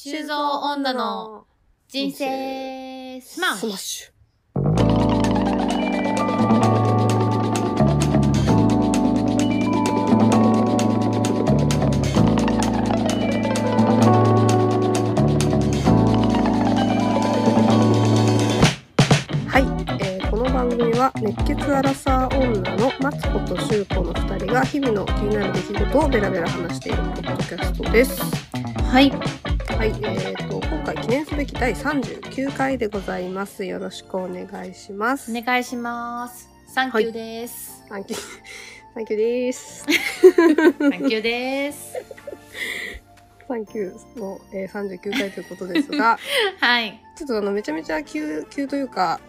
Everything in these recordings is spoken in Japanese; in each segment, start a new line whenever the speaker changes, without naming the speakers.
修造女の人生スマッシュ
スマッシュ。はい、えーこの番組は熱血アラサー女のマツコとシュウコの2人が日々の気になる出来事をベラベラ話しているポッドキャストです。
はい
はい、えー、と今回記念すべき第39回でございます。よろしくお願いします。
お願いします。サンキューです、
サンキュー、サンキューです。
サンキューです。
サンキューの、えー、39回ということですが、
はい。
ちょっとあのめちゃめちゃ急急というか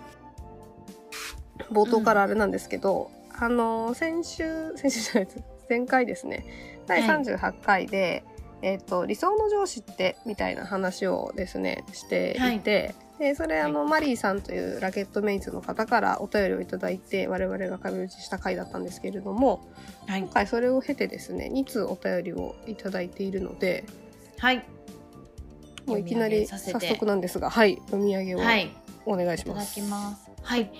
冒頭からあれなんですけど、あの先週先週じゃないです。前回ですね。第
はい
38回で、えっ、と理想の上司ってみたいな話をですねしていて、でそれあの、マリーさんというラケットメイズの方からお便りをいただいて我々が壁打ちした回だったんですけれども
はい。
今回それを経てですね2通お便りをいただいているので
はい。
もういきなり早速なんですがはい読み上げを
はい。
お願いし
いただ
ます。
きます。はい。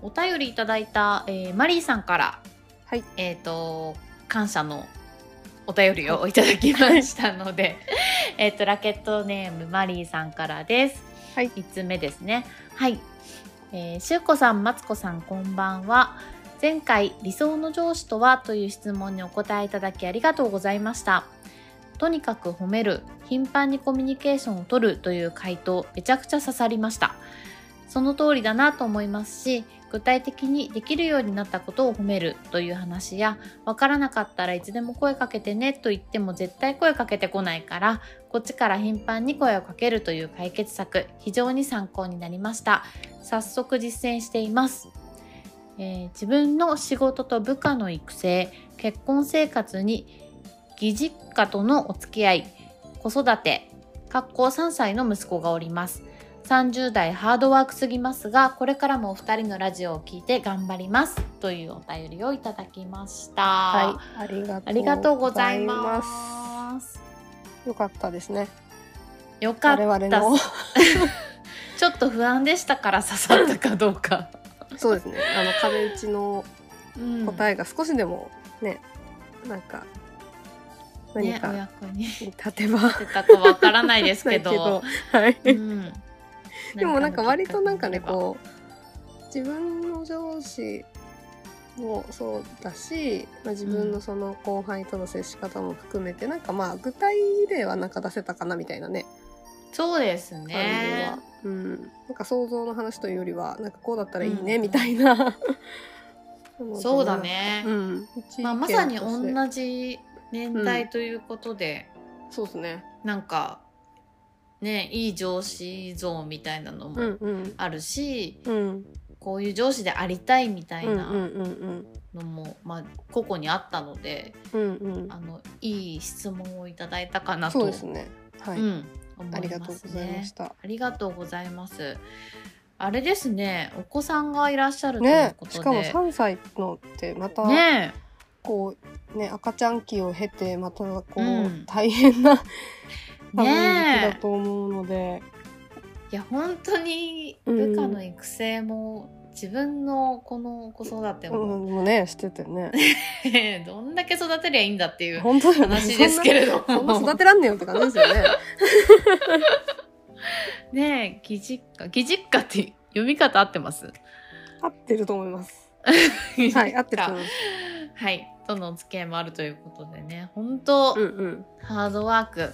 お便りいただいた、えーマリーさんから
はい。
えっ、と感謝のお便りをいただきましたので、えっとラケットネームマリーさんからです。
はい
5つ目ですね。はい。えー、しゅうこさん、まつこさん、こんばんは。前回、理想の上司とはという質問にお答えいただきありがとうございました。とにかく褒める、頻繁にコミュニケーションを取るという回答、めちゃくちゃ刺さりました。その通りだなと思いますし、具体的にできるようになったことを褒めるという話や、わからなかったらいつでも声かけてねと言っても絶対声かけてこないから、こっちから頻繁に声をかけるという解決策、非常に参考になりました。早速実践しています。えー自分の仕事と部下の育成、結婚生活に義実家とのお付き合い、子育て、学校3歳の息子がおります。30代ハードワークすぎますが、これからもお二人のラジオを聞いて頑張ります。というお便りをいただきました。
はい、ありがとう
ありがとうございます。
す。よかったですね。
よかった。
我々の
ちょっと不安でしたから刺さったかどうか。
そうですね。あの壁打ちの
うん
答えが少しでもね、なんか何か
役に
立てば、
立てたかわからないですけど。
はい。
うん
でもなんか割となんかね
う。
こう自分の上司もそうだし、まあ、自分のその後輩との接し方も含めて、なんかまあ具体例はなんか出せたかなみたいなね。
そうです
感じ
ね
は、。うん、なんか想像の話というよりはなんかこうだったらいいね
うん。
みたいな、なので
そうだね。
う。ん、
まあ、まさに同じ年代ということで、
そうですね。
なんかねいい上司像みたいなの
うん
も
うん。
あるし、
うん。
こういう上司でありたいみたいな
うんうんうん。
のも、まあ、個々にあったので
うんうん。
あのいい質問をいただいたかなと
そうですね。はい、
うん、思
あり
います
がとうございま
ね
し。た。
ありがとうございます。あれですね、お子さんがいらっしゃるという
ね
ことで。
しかも3歳のってまた、
ね
こうね赤ちゃん期を経てまたこう、
うん。
大変な
え、
多分時期だ
ね
と思うので、
え。いや、本当に
うん
部下の育成も、自分のこの子育て
う
も、
ん、もうねしててね。
どんだけ育てりゃいいんだっていう話ですけれども。
育てらんねえよって感じですよね。
ねえ、義実家、義実家って読み方合ってます？
合ってると思います。はい合ってると思います。
はい。とのお付き合いもあるということでね、本当、
うんうん。
ハードワーク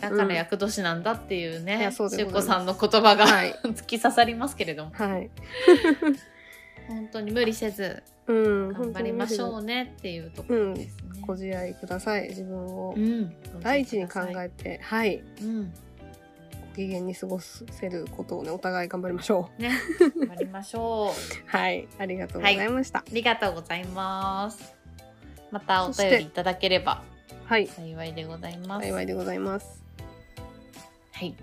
だから役年なんだっていう
い
ね、
うで
しゅうこさんの言葉が、
はい。
突き刺さりますけれども。
はい。
本当に無理せず
うん
頑張りましょ
う
うねっていうところですね。
ご自愛ください。自分を
うん、
第一に考えてはい。
うん、
ご機嫌に過ごせることをねお互い頑張りましょ
ね。頑張りましょう。
う はい。ありがとうございました。
ありがとうございます。またお便りいただければ
はい。
幸いでございます。
幸いでございます
はい、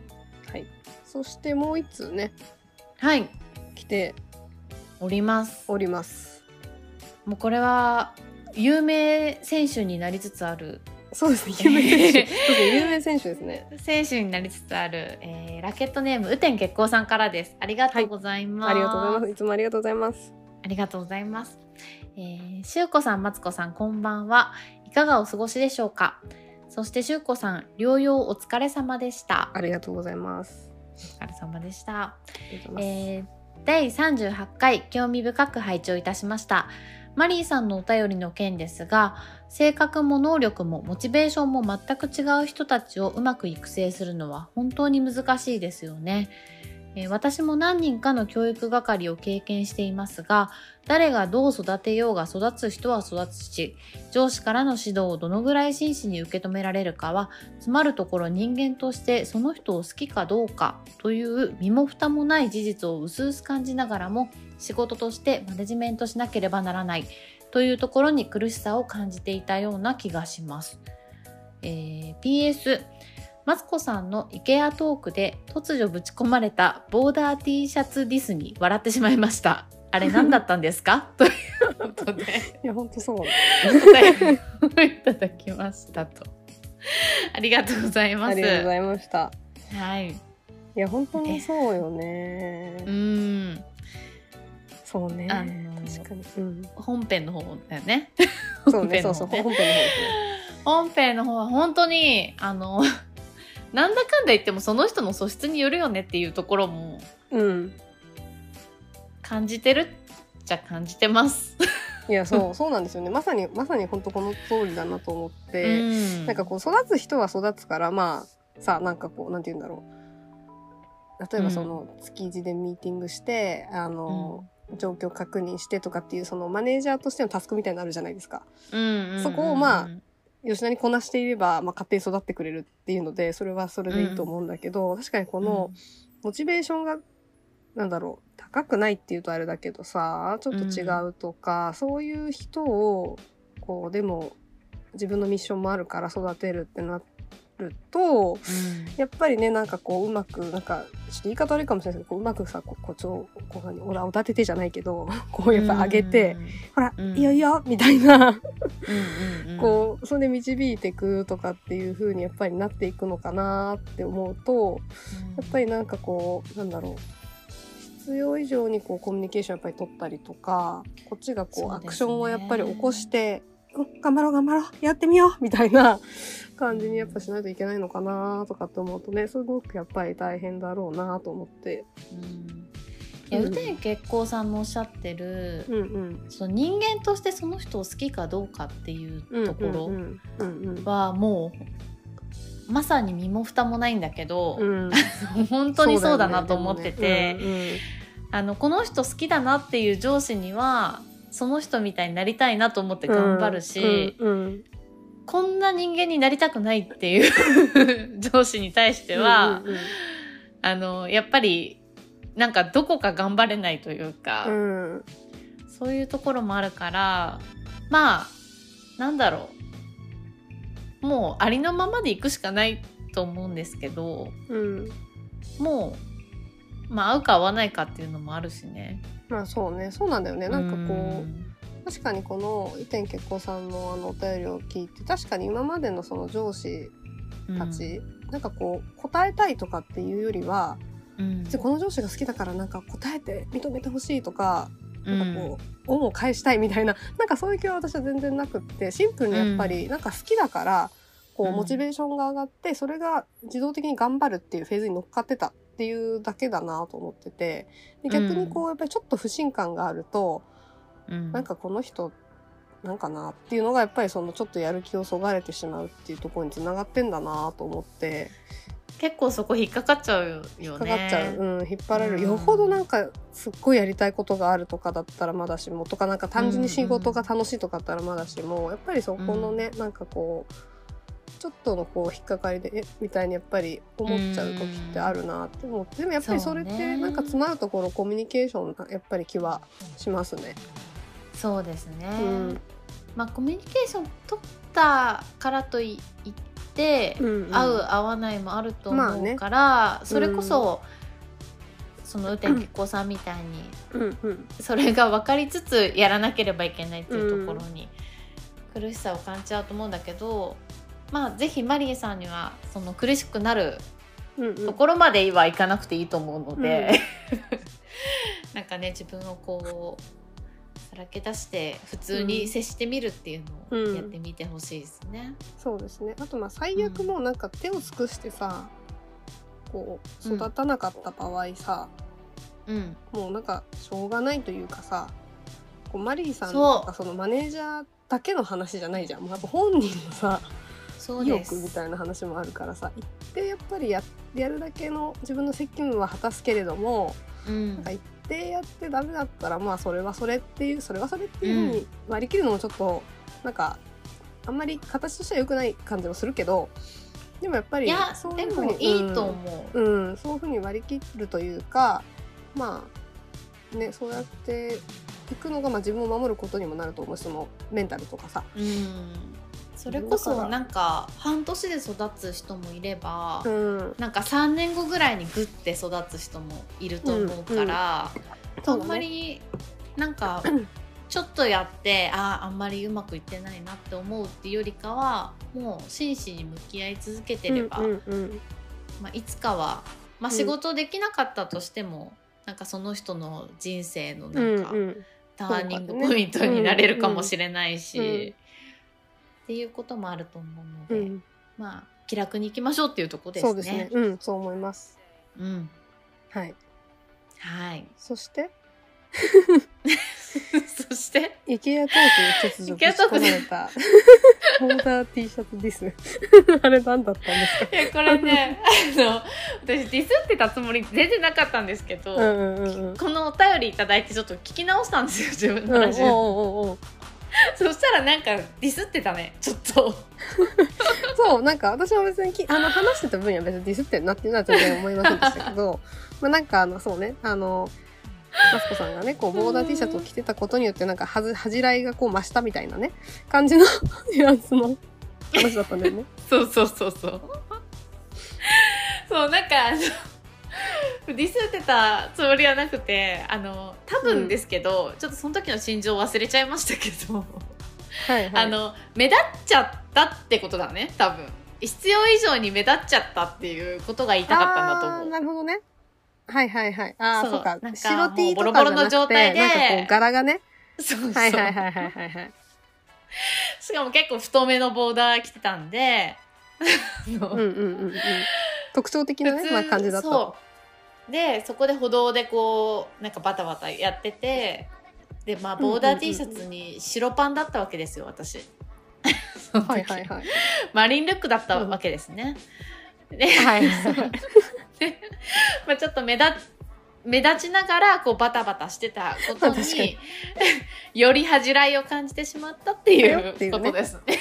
はい。そしてもう一通ね。
はい、
来て
おります。
おります。
もうこれは有名選手になりつつある。
そうですね。有名選手。そうですね有名選手ですね。
選手になりつつある、えー、ラケットネーム雨天月光さんからです。ありがとうございます、
ありがとうございます。いつもありがとうございます。
ありがとうございます。えー、しゅうこさん、まつこさん、こんばんは。いかがお過ごしでしょうか？そしてしゅうこさん、療養お疲れ様でした。
ありがとうございます
お疲れ様でした。えー、第38回、興味深く拝聴いたしました。マリーさんのお便りの件ですが、性格も能力もモチベーションも全く違う人たちをうまく育成するのは本当に難しいですよね。私も何人かの教育係を経験していますが、誰がどう育てようが育つ人は育つし、上司からの指導をどのぐらい真摯に受け止められるかは、つまるところ人間としてその人を好きかどうかという身も蓋もない事実を薄々感じながらも、仕事としてマネジメントしなければならないというところに苦しさを感じていたような気がします。えー PS マツコさんの IKEA トークで突如ぶち込まれたボーダー T シャツディスに笑ってしまいました。あれ何だったんですか？ということで
いや本当そう
お便りをいただきましたと。ありがとうございます。
ありがとうございました
はい。
いや本当にそうよね
うーん。
そうね
あの
確かにうん
本編の方だよね。
そうねそうそう本編の方ですね
本編の方は本当に、あの、なんだかんだ言ってもその人の素質によるよねっていうところも
うん。
感じてるじゃ感じてます。
いやそうそうなんですよね。まさにまさに本当この通りだなと思って、
うん。
なんかこう育つ人は育つからまあさなんかこうなんて言うんだろう。例えばその築地でミーティングして、あの、状況確認してとかっていうそのマネージャーとしてのタスクみたいなのあるじゃないですか。
うんうんうん。
そこをまあ吉田にこなしていれば、まあ、勝手に育ってくれるっていうのでそれはそれでいいと思うんだけど、確かにこのモチベーションがなんだろう高くないっていうとあれだけどさちょっと違うとか、そういう人をこうでも自分のミッションもあるから育てるってなると
うん。
やっぱりねなんかこううまくなんかちょっと言い方悪いかもしれないですけどこううまくさこうこうちょこう何おらおだててじゃないけど こうやっぱ上げて、ほら、
うん。
いいよいいよみたいな。
うんうんうん。
こうそれで導いていくとかっていう風にやっぱりなっていくのかなって思うとやっぱりなんかこうなんだろう。必要以上にこうコミュニケーションやっぱり取ったりとかこっちがこうアクションをやっぱり起こして、うん、頑張ろう頑張ろうやってみようみたいな感じにやっぱしないといけないのかなとかって思うとねすごくやっぱり大変だろうなと思って。
うん。いや、
うん。
雨天月光さんのおっしゃってる、
うんうん。
その人間としてその人を好きかどうかっていう
うん
ところはもうまさに身も蓋もないんだけど、
うん。
本当にそうだなと思ってて、あのこの人好きだなっていう上司にはその人みたいになりたいなと思って頑張るし、
うんうん。
こんな人間になりたくないっていう 上司に対しては、
うんうん
あのやっぱりなんかどこか頑張れないというか、
うん。
そういうところもあるからまあなんだろう。もうありのままでいくしかないと思うんですけど
うん。
もうまあ合うか合わないかっていうのもあるしね。
まあそうね。そうなんだよね。なんかこう
うん
確かにこの伊天結子さんのあのお便りを聞いて確かに今までのその上司たち、なんかこう答えたいとかっていうよりは
うん。
この上司が好きだからなんか答えて認めてほしいとか、
うん。
なんかこう恩を返したいみたいな なんかそういう気は私は全然なくってシンプルにやっぱりなんか好きだから、こ
う
うん。モチベーションが上がってそれが自動的に頑張るっていうフェーズに乗っかってたっていうだけだなと思っててで逆にこうやっぱりちょっと不信感があると、
うん。
なんかこの人なんかなっていうのがやっぱりそのちょっとやる気をそがれてしまうっていうところにつながってんだなと思って。
結構そこ引っかかっちゃうよね。
引っかかっちゃう、うん、引っ張られる、
うん。
よほどなんかすっごいやりたいことがあるとかだったらまだしもとかなんか単純に仕事が楽しいとかだったらまだしもやっぱりそこのね、なんかこうちょっとのこう引っかかりでえみたいにやっぱり思っちゃう時ってあるなって思ってでもやっぱりそれってなんか詰まるところコミュニケーションなやっぱり気はしますね。
そうですね。
うん。
まあコミュニケーション取ったからとい言って、
うんうん。
合う合わないもあると
まあね
思うから、それこそ、その雨天結子さんみたいに
うんうん。
それが分かりつつやらなければいけないっていうところに苦しさを感じちゃうと思うんだけどまあぜひマリエさんにはその苦しくなる
うんうん。
ところまではいかなくていいと思うので、なんかね自分をこうさらけ出して普通に接してみるっていうのをやってみてほしいですね。
そうですね。あとまあ最悪もうなんか手を尽くしてさ、こう育たなかった場合さ、
うん、
もうなんかしょうがないというかさこうマリーさんとかそのマネージャーだけの話じゃないじゃん。もうやっぱ本人のさ意欲みたいな話もあるからさ行ってやっぱりややるだけの自分の責務は果たすけれども
うん。
なんか行ってやってダメだったらまあそれはそれっていうそれはそれっていうふうに割り切るのもちょっとなんかあんまり形としては良くない感じもするけどでもやっぱりそういうふうに
もいいと思う。
うん、うん、そういうふうに割り切るというかまあねそうやっていくのがまあ自分を守ることにもなると思うしそのメンタルとかさ。
うんそれこそなんか半年で育つ人もいれば、
うん。
なんか3年後ぐらいにグッて育つ人もいると思うから、あんまりなんかちょっとやってあああんまりうまくいってないなって思うっていうよりかはもう真摯に向き合い続けてれば、
うんうん
まあ、いつかは、まあ、
うん。
仕事できなかったとしても、なんかその人の人生の
う
なんんか、
うん
ターニングポイントになれるかもしれないし、
うんうん
っていうこともあると思うので、
うん
まあ気楽にいきましょうっていうところですね。
そうですね。うん、そう思います。
うん、
はい。
はい。
そして、
そして、
イケアトークに突如ぶち込まれた、ボーダー T シャツです。あれ何だったんですか？
いやこれね、あの私ディスってたつもり全然なかったんですけど、
うんうんうんうん。
このお便りいただいてちょっと聞き直したんですよ自分
うん、おう。おうおう
そしたらなんかディスってたねちょっと。
そう、なんか私も別にきあの話してた分には別にディスってるなっていうのは全然思いませんでしたけど、まあなんかあの、そうね、あの、マスコさんがね、こう、ボーダー T シャツを着てたことによって、なんか、はず、恥じらいがこう増したみたいなね、感じのニュアンスの話だったんだよね。
そうそうそうそう。そうなんか ディスってたつもりはなくてあの多分ですけど、ちょっとその時の心情忘れちゃいましたけど、
はいはい。
あの目立っちゃったってことだね多分必要以上に目立っちゃったっていうことが言いたかったんだと思う。
なるほどね。はいはいはい。ああ、
そう
か
なん。か
白 T と
もうボロボロの
かじゃなくて、
状態で
なんかこう柄がね。
そうそう
はいはいはいはいはいはい。
しかも結構太めのボーダー着てたんで、
うんうんうんうん。特徴的なね、まあ感じだった。
そうでそこで歩道でこうなんかバタバタやっててでまあボーダー T シャツに白パンだったわけですよ私。
はいはいはい。
マリンルックだったわけですね、で、
はい。
でまあちょっと目立目立ちながらこうバタバタしてたこと
に
に。より恥じらいを感じてしまったってい
う
ことですね。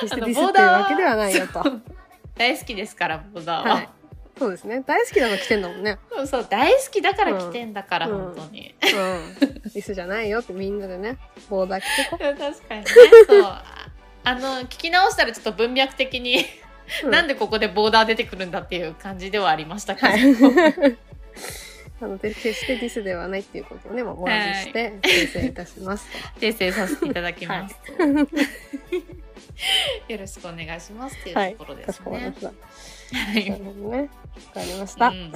決してディスってるわけではないよと。
大好きですからボーダーは、
はい。そうですね。大好きなの着てんだもんね。
そうそう大好きだから着てんだから、
うん
本当に。
うん。ディスじゃないよってみんなでね、ボーダー着てこ
確かにねそうああの聞き直したらちょっと文脈的に、
う。
なんでここでボーダー出てくるんだっていう感じではありましたけど、
はい。なので、決してディスではないっていうことをね、まあ、お話しして、訂正いたしますと。
訂正させていただきます、よろしくお願いしますっていうところですね
こまりま。した。
はい。
なるほどね。わかりました。
うん。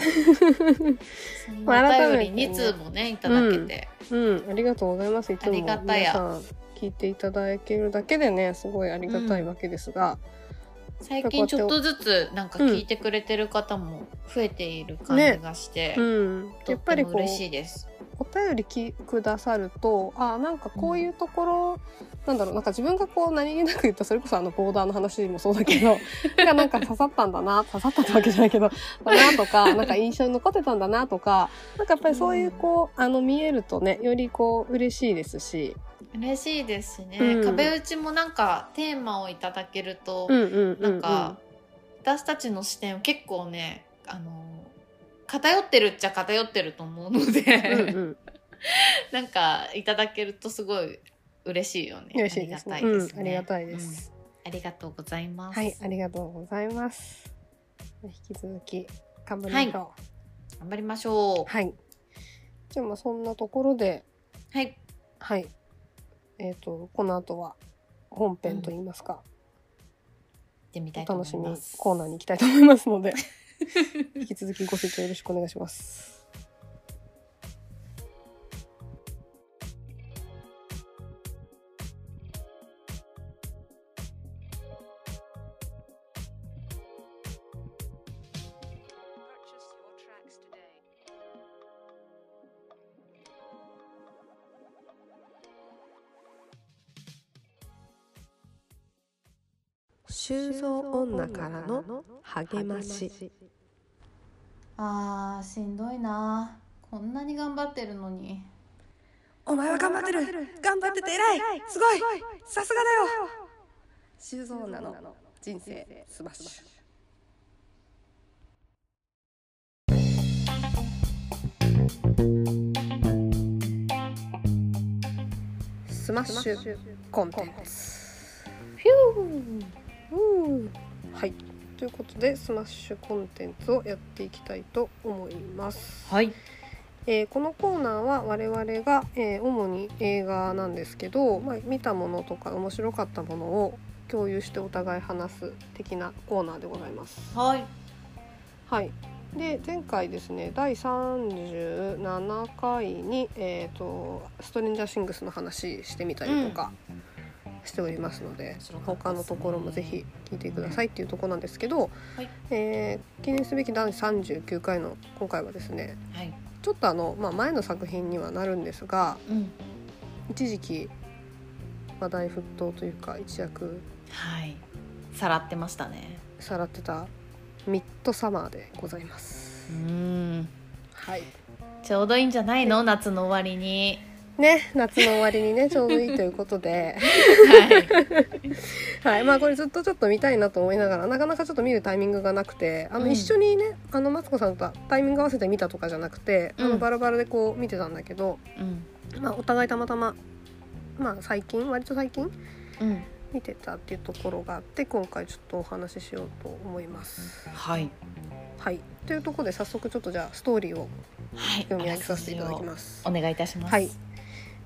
そんなお便り2通もねいただけて、
うん、ありがとうございます。いつも
ありがたや。
皆さん聞いていただけるだけでね、すごいありがたいわけですが、
最近ちょっとずつなんか聞いてくれてる方も増えている感じがして、
うん、
と
やっぱり
嬉しいです。
お便りきくださるとあなんかこういうところ、なんだろうなんか自分がこう何気なく言ったそれこそあのボーダーの話もそうだけど がなんか刺さったんだな刺さったってわけじゃないけどだなとか なんか印象に残ってたんだなとかなんかやっぱりそういうこうあの見えるとねよりこう嬉しいですし、
嬉しいですしね、
うん。
壁打ちもなんかテーマをいただけると、
うんうんうんうん、
なんか、私たちの視点を結構ねあの偏ってるっちゃ偏ってると思うので、
うんうん、
なんかいただけるとすごい嬉しいよね。
嬉しいですね。
ありがたいですね、
うんありがたいです、
うん。ありがとうございます。
はいありがとうございます。引き続き頑張りましょう。
頑張りましょう。
はい、じゃあまあそんなところで。
はい。
はい。えっ、と、この後は本編といいますか、
てみたいと思
お楽しみ
います。
コーナーに行きたいと思いますので 引き続きご清聴よろしくお願いします。修造女からの励まし。
あーしんどいな。こんなに頑張ってるのに。
お前は頑張ってる。頑張ってて偉い。すごい。さすがだよ。修造女の。人生スマッシュ。スマッシュコンテンツうん。はい。ということでスマッシュコンテンツをやっていきたいと思います。
はい。
えーこのコーナーは我々が、えー主に映画なんですけど、まあ、見たものとか面白かったものを共有してお互い話す的なコーナーでございます。
はい。
はい、で前回ですね第37回に、えーと「ストレンジャーシングス」の話してみたりとかしておりますので、他のところもぜひ聞いてくださいっていうところなんですけど、
はい。
えー記念すべき第39回の今回はですね
はい。
ちょっとあの、まあ、前の作品にはなるんですが
うん。
一時期話題沸騰というか一躍
はい。さらってましたね。
さらってた「ミッドサマー」でございます。
う。ん。
はい。
ちょうどいいんじゃないの？夏の終わりに
ね夏の終わりにね ちょうどいいということで、
はい。
はい。まあ、これずっとちょっと見たいなと思いながらなかなかちょっと見るタイミングがなくてあの、
うん。
一緒にねあのマツコさんとタイミング合わせて見たとかじゃなくて、あ
うん。
のバラバラでこう見てたんだけど、
うん。
まあ、お互いたまたま、まあ、最近割と最近
うん。
見てたっていうところがあって今回ちょっとお話ししようと思います。
はい。
はい、というところで早速ちょっとじゃあストーリーを
はい。
読み上げさせていただきます。
お願いいたします。
はい、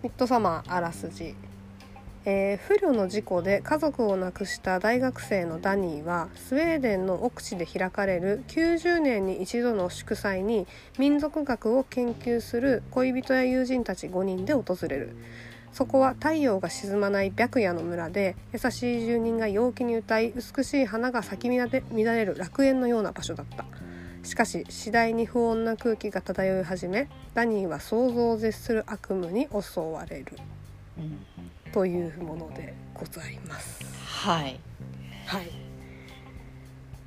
ミッドサマーあらすじ、えー不慮の事故で家族を亡くした大学生のダニーはスウェーデンの奥地で開かれる90年に一度の祝祭に民族学を研究する恋人や友人たち5人で訪れる。そこは太陽が沈まない白夜の村で優しい住人が陽気に歌い美しい花が咲き乱れ乱れる楽園のような場所だった。しかし次第に不穏な空気が漂い始めダニーは想像を絶する悪夢に襲われる。
うん
というものでございます。
はい。
はい、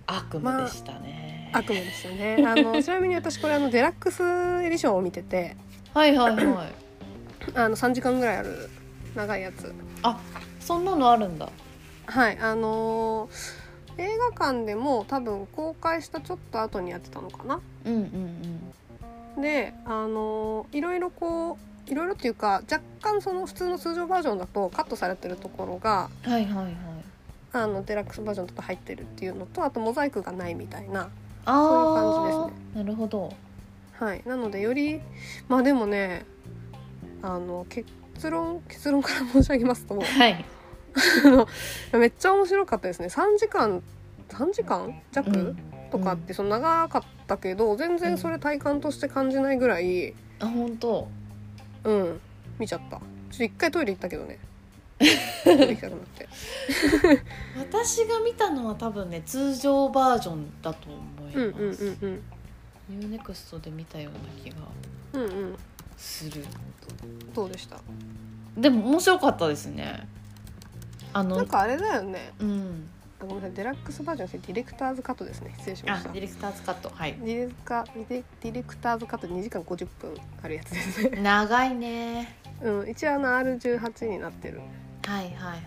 悪夢でしたね、
悪夢ですよね。あの ちなみに私これあのデラックスエディションを見てて、
はいはいはい。
あの3時間ぐらいある長いやつ。
あそんなのあるんだ。
はい、あのー映画館でも多分公開したちょっと後にやってたのかな。
うんうん
で、あのーいろいろこういろいろっていうか若干その普通の通常バージョンだとカットされてるところが
うんはいはいはい。
あのデラックスバージョンだと入ってるっていうのとあとモザイクがないみたいなそういう感じです
なるほど。
はい。なのでよりまあでもねあの結論結論から申し上げますと
はい
めっちゃ面白かったですね。3時間3時間？弱、
うん。
とかってその長かったけど全然それ体感として感じないぐらい
あ本当？
うん。見ちゃった。ちょっと一回トイレ行ったけどね。
私が見たのは多分ね通常バージョンだと思い
うんうん
ます、
うんうん。
ユーネクストで見たような気が
うんうん。
する。
どうでした？
でも面白かったですねあの
なんかあれだよね。
うん。
あごめんなさい。デラックスバージョンですねディレクターズカットですね失礼しま
あ
した。
ディレクターズカット。はい。
ディレカディレディレクターズカット2時間50分あるやつですね。
長いね。
うん一応あの R18 になってる。
はいはいはい。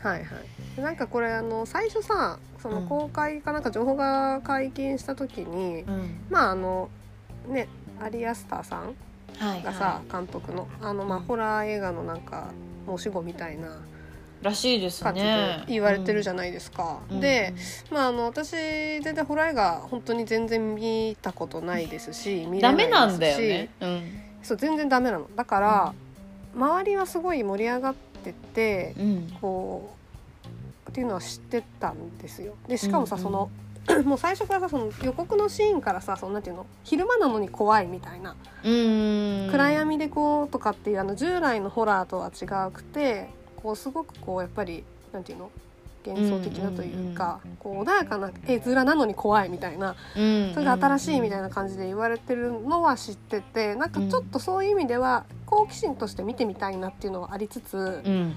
はいはい。でなんかこれあの最初さその
うん。
公開かなんか情報が解禁した時に、
うん。
まああのねアリアスターさん
はい
がさ、
は
監督のあのまあ
うん
ホラー映画のなんか申し子みたいない
らしいですね。
言われてるじゃ
ん、
ないですか、
うん。
で、まああの私全然ホラー映画本当に全然見たことないですし見れ
ダ
ないですし。
メなんだよね。うん。
そう全然ダメなの。だから、周りはすごい盛り上がってて
うん。
こうっていうのは知ってたんですよ。でしかもさ、
うんうん。
その もう最初からさその予告のシーンからさそのなんていうの？昼間なのに怖いみたいな、
うん。
暗闇でこうとかっていうあの従来のホラーとは違くてこうすごくこうやっぱりなんていうの？幻想的なというか、こう穏やかな絵面なのに怖いみたいな
うん
それが新しいみたい
な
な感じで言われてるのは知っててなんかちょっとそういう意味では好奇心として見てみたいなっていうのはありつつ
うん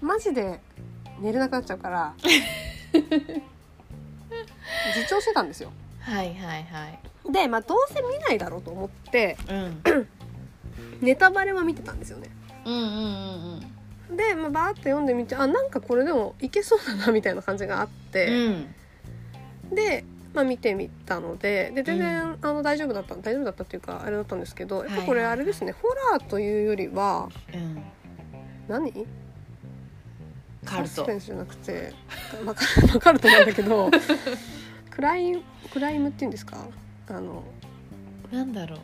マジで寝れなくなっちゃうから自重してたんですよ。
はいはいはい。
で、まあ、どうせ見ないだろうと思って
うん。
ネタバレは見てたんですよね。
うんうんうん
で、まあ、バーって読んでみてあなんかこれでもいけそうだなみたいな感じがあっ
う
て、
ん。
で、まあ、見てみたので。で全然、あの大丈夫だった大丈夫だったっていうかあれだったんですけどやっぱこれあれですね、ホラーというよりは
うん。
何？
カルト。
サスペンスじゃなくて、まあカルトなんだけど クライクライムっていうんですか？あの
なんだろう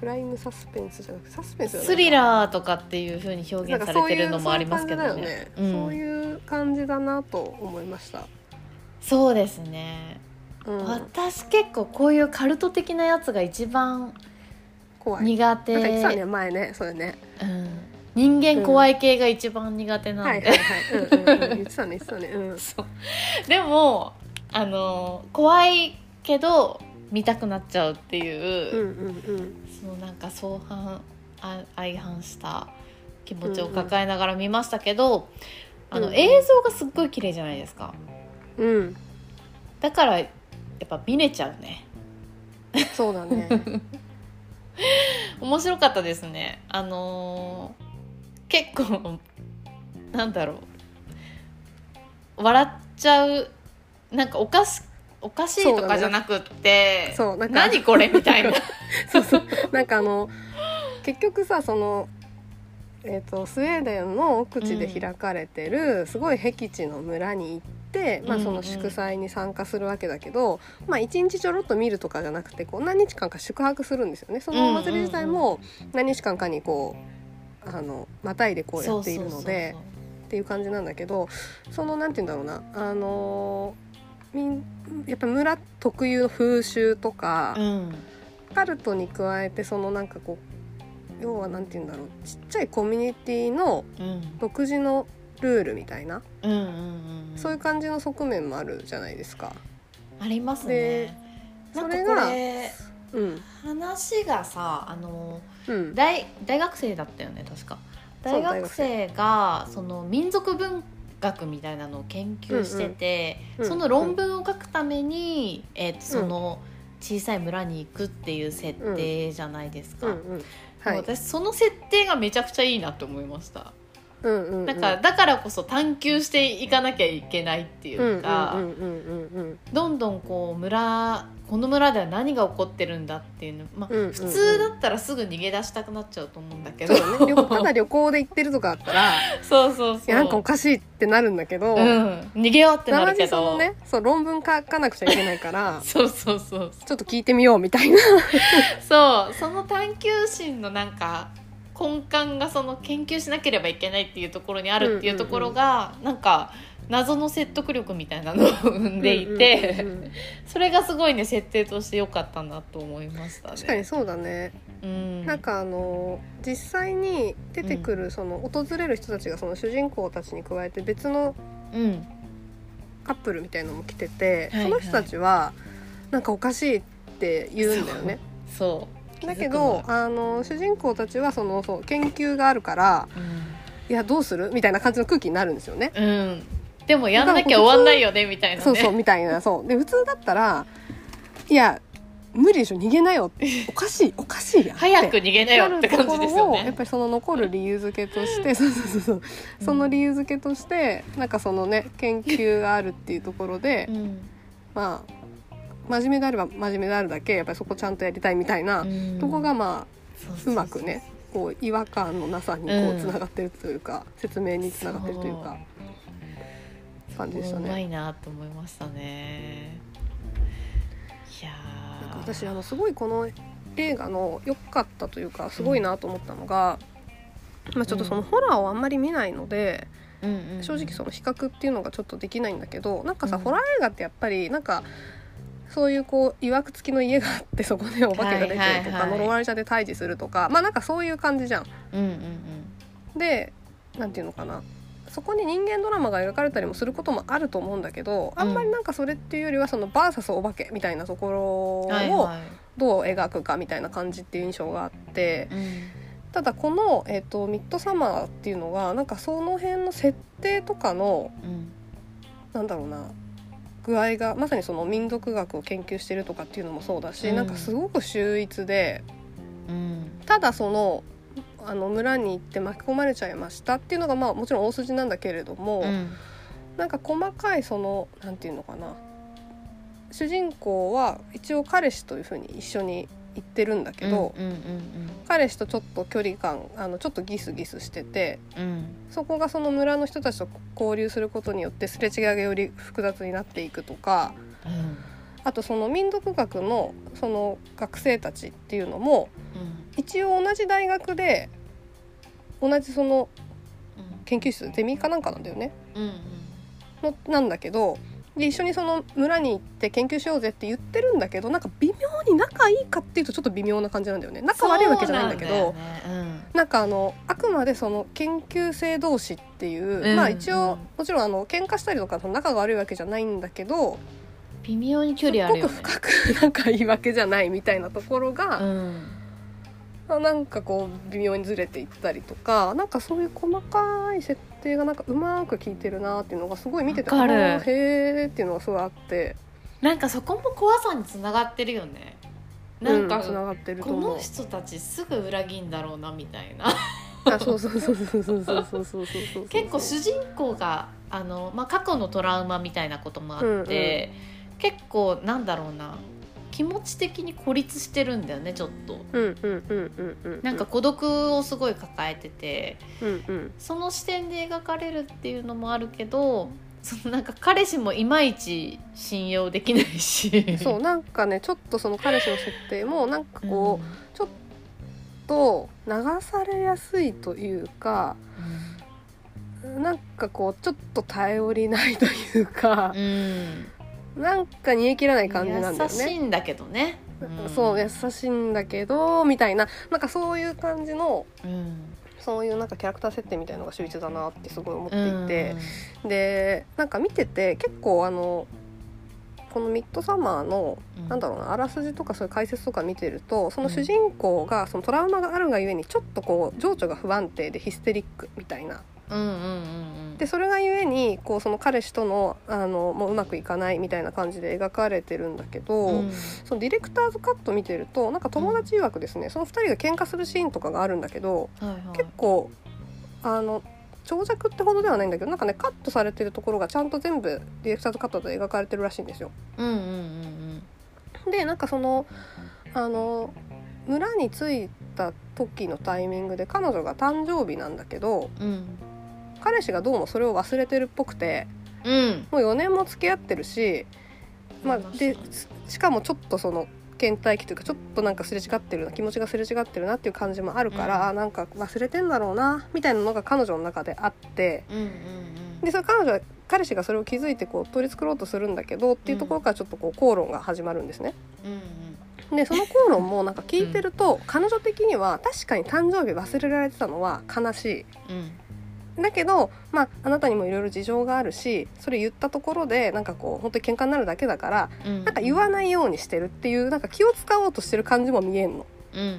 クライムサスペンスじゃなくてサスペンス
スリラーとかっていう風に表現されてるのもありますけどね。
そういう感じだなと思いました、
そうですね。
うん、
私結構こういうカルト的なやつが一番苦手、
なんかね前ね。それね。
うん、人間怖い系が一番苦手なんで、
言ってたね言ってたね。うん。
そう。でもあの怖いけど見たくなっちゃうっていう、
うんうんうん。
そのなんか相反あ相反した気持ちを抱えながら見ましたけど、あの
うん
映像がすっごい綺麗じゃないですか。
うん。
だからやっぱ見れちゃうね。
そうだね。
面白かったですね。あのー結構なんだろう。笑っちゃうなんかおかしおかしいとかじゃなくって、
そうなんか
何これみたいな。
そうそうなんかあの結局さそのえー、とスウェーデンの奥地で開かれてるすごい僻地の村に行って、まあ、その祝祭に参加するわけだけど、まあ、一日ちょろっと見るとかじゃなくてこう何日間か宿泊するんですよね。そのお祭り自体も何日間かにこうあのまたいでこうやっているのでっていう感じなんだけどそのなんて言うんだろうなあのみんやっぱ村特有の風習とか、
うん。
カルトに加えてそのなんかこう要はなんて言うんだろうちっちゃいコミュニティの
うん。
独自のルールみたいな、
うんうんうん
そういう感じの側面もあるじゃないですか。
あります
で
ね
それがうん。
話がさあの
うん。
大大学生だったよね確か。大学生がその民族文学みたいなのを研究してて、
うんうん
その論文を書くために、えーとその小さい村に行くっていう設定じゃないですか、
はい。
私その設定がめちゃくちゃいいなと思いました
うんうんうん。
なんかだからこそ探求していかなきゃいけないっていうか、どんどんこう村この村では何が起こってるんだっていうの、まあ
うんうんうん。
普通だったらすぐ逃げ出したくなっちゃうと思うんだけど
ね旅行ただ旅行で行ってるとかだったら
そうそうそう。
なんかおかしいってなるんだけど、
うん、逃げようってな
な
るけど。
じそのねそう論文書かなくちゃいけないから
そうそうそう。
ちょっと聞いてみようみたいな。
そうその探求心のなんか根幹がその研究しなければいけないっていうところにあるっていうところが、なんか謎の説得力みたいなのを生んでいて、
うんうんうんうん。
それがすごいね設定として良かったなと思いましたね。
確かにそうだね。
うん、
なんかあの実際に出てくるその訪れる人たちがその主人公たちに加えて別の
うん。
カップルみたいのも来てて、
はいはい。
その人たちはなんかおかしいって言うんだよね。
そう
だけどあの主人公たちはそのそう研究があるからいやどうする？みたいな感じの空気になるんですよね。
うん、うん、でもやんなきゃ終わんないよねみたいなね。
そうそうみたいな。そう。で普通だったらいや無理でしょ逃げなよ おかしいおかしいやんって。
早く逃げなよって感じですよね。
やっぱりその残る理由付けとして そうそうそう。その理由付けとしてなんかそのね研究があるっていうところで、
うん。
まあ真面目であれば真面目であるだけやっぱりそこちゃんとやりたいみたいな
うん。
とこがまあ
そう
まくねこう違和感のなさにこ
うん
うつながってるというか、説明につながってるというか感じでした
うまい
ね。
なと思いましたね。いや
なんか
ー
私あのすごいこの映画の良かったというかすごいなと思ったのが、まあ、ちょっとそのホラーをあんまり見ないので、
うんうんうん。
正直その比較っていうのがちょっとできないんだけどなんかさ、
うん。
ホラー映画ってやっぱりなんかそういうこう曰く付きの家があってそこでお化けが出てるとか、呪われちゃって退治するとかまあなんかそういう感じじゃん。
うんうん
でなんていうのかな。そこに人間ドラマが描かれたりもすることもあると思うんだけどあんまりなんかそれっていうよりはそのバーサスお化けみたいなところを
はい
どう描くかみたいな感じっていう印象があって
うん。
ただこの、えっとミッドサマーっていうのはなんかその辺の設定とかの
うん。
なんだろうな具合がまさにその民族学を研究してるとかっていうのもそうだし、
うん。
なんかすごく秀逸で
うん。
ただそのあの村に行って巻き込まれちゃいましたっていうのがまあもちろん大筋なんだけれども、
うん。
なんか細かいそのなんていうのかな。主人公は一応彼氏というふうに一緒に行ってるんだけど、
うんうん
彼氏とちょっと距離感あのちょっとギスギスしてて
うん。うん
そこがその村の人たちと交流することによってすれ違いがより複雑になっていくとか
うん。
あとその民族学のその学生たちっていうのも一応同じ大学で同じその研究室ゼミかなんかなんだよね？
うんうん。
のなんだけどで一緒にその村に行って研究しようぜって言ってるんだけどなんか微妙に仲いいかっていうとちょっと微妙な感じなんだよね。仲悪いわけじゃないんだけど
なん
かあのあくまでその研究生同士っていう、
うん。
まあ一応、
うん。
もちろんあの喧嘩したりとかその仲が悪いわけじゃないんだけど
うん微妙に距離あるよね。
すっごく深く 仲いいわけじゃないみたいなところが、
うん。
あなんかこう微妙にずれていったりとかなんかそういう細かい設定がなんかうまく効いてるなっていうのがすごい見ててあーへーっていうのがすごいあって。
なんかそこも怖さにつながってるよね。なんか、
つながってると
この人たちすぐ裏切んだろうなみたいな。
あそうそうそうそうそうそうそうそうそうそう
結構主人公があの、まあ、過去のトラウマみたいなこともあって、結構なんだろうな気持ち的に孤立してるんだよねちょっと。
うんうんうんうんうん
なんか孤独をすごい抱えてて。
うんうん。
その視点で描かれるっていうのもあるけどそのなんか彼氏もいまいち信用できないし。
そうなんかねちょっとその彼氏の設定もなんかこう、ちょっと流されやすいというかなんかこうちょっと頼りないというか。
うん、うん
なんか煮え切らない感じなんだよ
優し
ね。
いんだけどね、ん。
そう優しいんだけどみたいな。なんかそういう感じの
うん、
そういうなんかキャラクター設定みたいのが秀逸だなってすごい思っていて、でなんか見てて結構あのこのミッドサマーの
うん。
なんだろうなあらすじとかそういう解説とか見てるとその主人公がそのトラウマがあるがゆえにちょっとこう情緒が不安定でヒステリックみたいな
うんうんうんうん。
でそれがゆえにこうその彼氏とのあのもううまくいかないみたいな感じで描かれてるんだけど、
うん。
そのディレクターズカット見てるとなんか友達曰くですね、その2人が喧嘩するシーンとかがあるんだけど
はいはい。
結構あの長尺ってほどではないんだけどなんかねカットされてるところがちゃんと全部ディレクターズカットで描かれてるらしいんですよ。
うんうんうん
でなんかそのあの村に着いた時のタイミングで彼女が誕生日なんだけど
うんうん
彼氏がどうもそれを忘れてるっぽくて
うん。
もう4年も付き合ってるし、まあ、でしかもちょっとその倦怠期というかちょっとなんかすれ違ってるな気持ちがすれ違ってるなっていう感じもあるから、
うん。
あなんか忘れてんだろうなみたいなのが彼女の中であって
うんうんうん。
でそれ彼女は彼氏がそれを気づいてこう取り繕ろうとするんだけどっていうところからちょっとこう口論が始まるんですね。
うんうん。
でその口論もなんか聞いてると、彼女的には確かに誕生日忘れられてたのは悲し
うん。
いだけど、まあ、あなたにもいろいろ事情があるしそれ言ったところでなんかこう本当に喧嘩になるだけだから
うん。
なんか言わないようにしてるっていうなんか気を使おうとしてる感じも見えんの。
うんうんう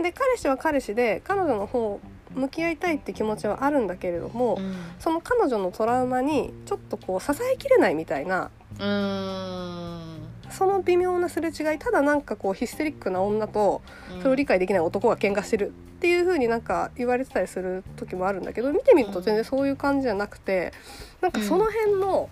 ん
で彼氏は彼氏で彼女の方向き合いたいって気持ちはあるんだけれども、
うん。
その彼女のトラウマにちょっとこう支えきれないみたいな
うーん
その微妙なすれ違いただなんかこうヒステリックな女とそれを理解できない男が喧嘩してるっていう風になんか言われてたりする時もあるんだけど見てみると全然そういう感じじゃなくてなんかその辺の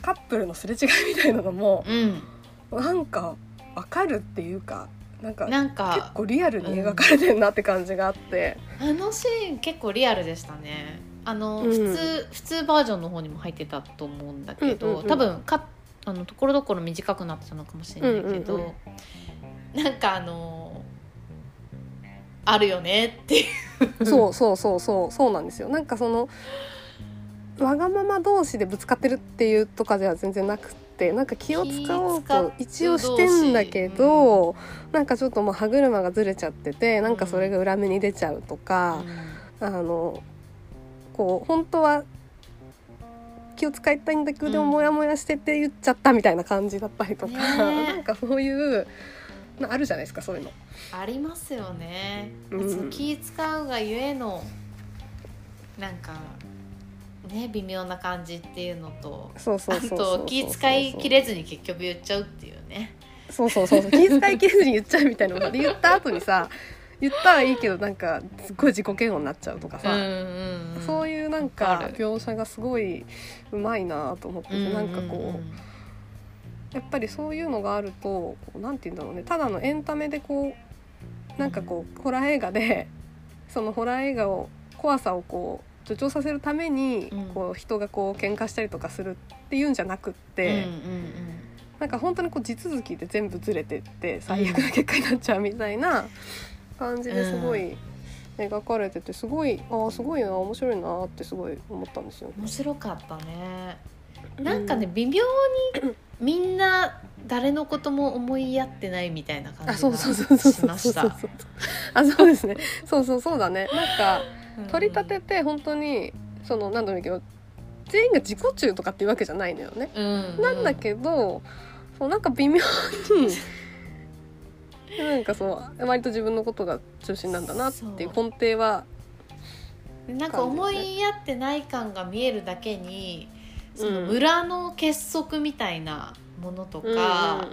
カップルのすれ違いみたいなのも
うん。
なんかわかるっていうかなんか結
か
構リアルに描かれてるなって感じがあって。
あのシーン結構リアルでしたね。あの、
うん。
普通普通バージョンの方にも入ってたと思うんだけど、
うんうんうん。
多分かあのところどころ短くなってたのかもしれないけど、
うんうん
なんかあのあるよねっていう。
そうそうそうそうそうなんですよ。なんかそのわがまま同士でぶつかってるっていうとかでは全然なくてなんか気を使おうと一応してんだけど、なんかちょっともう歯車がずれちゃっててなんかそれが裏目に出ちゃうとか、あのこう本当は気を使いたいんだけど、でもモヤモヤしてて言っちゃったみたいな感じだったりとか、なんかそういうあるじゃないですかそういうの。
ありますよね。うん、気使うがゆえのなんかね微妙な感じっていうのと
そうそうそうと
気遣いきれずに結局言っちゃうっていうね。
そうそうそう気遣いきれずに言っちゃうみたいなので言った後にさ言ったらいいけどなんかすごい自己嫌悪になっちゃうとかさ、うんうんうん、そういうなんか描写がすごいうまいなと思ってて、うんうん、なんかこうやっぱりそういうのがあると何て言うんだろうね。ただのエンタメでこうなんかこうホラー映画で そのホラー映画を怖さをこう助長させるために、こう人がこう喧嘩したりとかするっていうんじゃなくって、うんうんうん、なんか本当にこう地続きで全部ずれてって最悪な結果になっちゃうみたいな感じですごい。描かれててすごいああすごいな面白いなってすごい思ったんですよ、
面白かったね。なんかね、うん、微妙にみんな誰のことも思いやってないみたいな感じがしました。
あそうですね。そうそうそうだね。なんか取り立てて本当にその何度も言うけど全員が自己中とかっていうわけじゃないのよね。うん。うん、なんだけどそうなんか微妙になんかそう割と自分のことが中心なんだなっていう根底は、
なんか思いやってない感が見えるだけにその村の結束みたいなものとか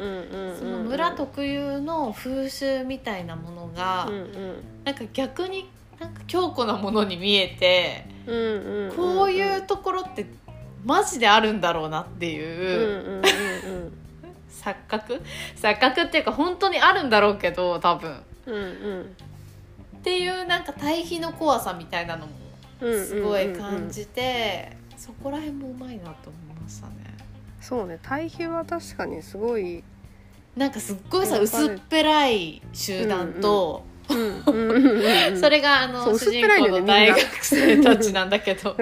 その村特有の風習みたいなものが、うんうん、なんか逆になんか強固なものに見えて、うんうんうん、こういうところってマジであるんだろうなっていう,、錯覚？錯覚っていうか本当にあるんだろうけど多分、うんうん、っていうなんか対比の怖さみたいなのもすごい感じて、そこら辺もうまいなと思いましたね。
そうね。対比は確かにすごい。
なんかすっごいさ薄っぺらい集団と、それがあの主人公の大学生たちなんだけど。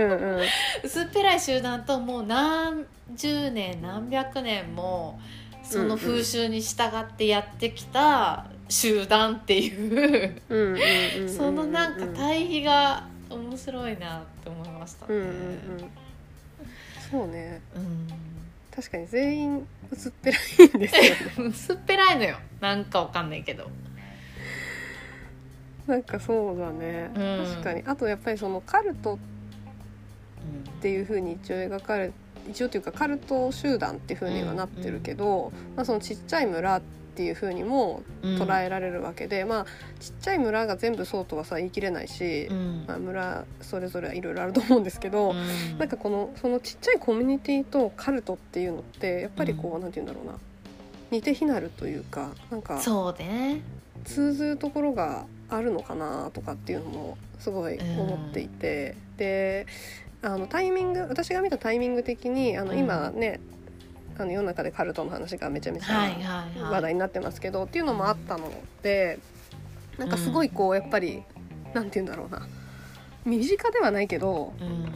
薄っぺらい集団ともう何十年何百年もその風習に従ってやってきた集団っていう。そのなんか対比が面白いなって思いましたね。うんうんうん、
そうね、うん、確かに全員薄っぺらいんですよ、ね、
薄っぺらいのよ。なんかわかんないけど。
なんかそうだね、うん、確かに。あとやっぱりそのカルトっていうふうに一応描かれ一応というかカルト集団っていうふうにはなってるけど、まあ、そのちっちゃい村っていうふうにも捉えられるわけで、うん、まあちっちゃい村が全部そうとはさ言い切れないし、うん、まあ、村それぞれいろいろあると思うんですけど、うん、なんかこのそのちっちゃいコミュニティとカルトっていうのってやっぱりこう、うん、なんて言うんだろうな。似て非なるというかなんか
そうね。
通ずるところがあるのかなとかっていうのもすごい思っていて、うん、であのタイミング私が見たタイミング的にあの今ね、うん、あの世の中でカルトの話がめちゃめちゃ話題になってますけど、っていうのもあったのでなんかすごいこうやっぱり、うん、なんて言うんだろうな。身近ではないけど、うん、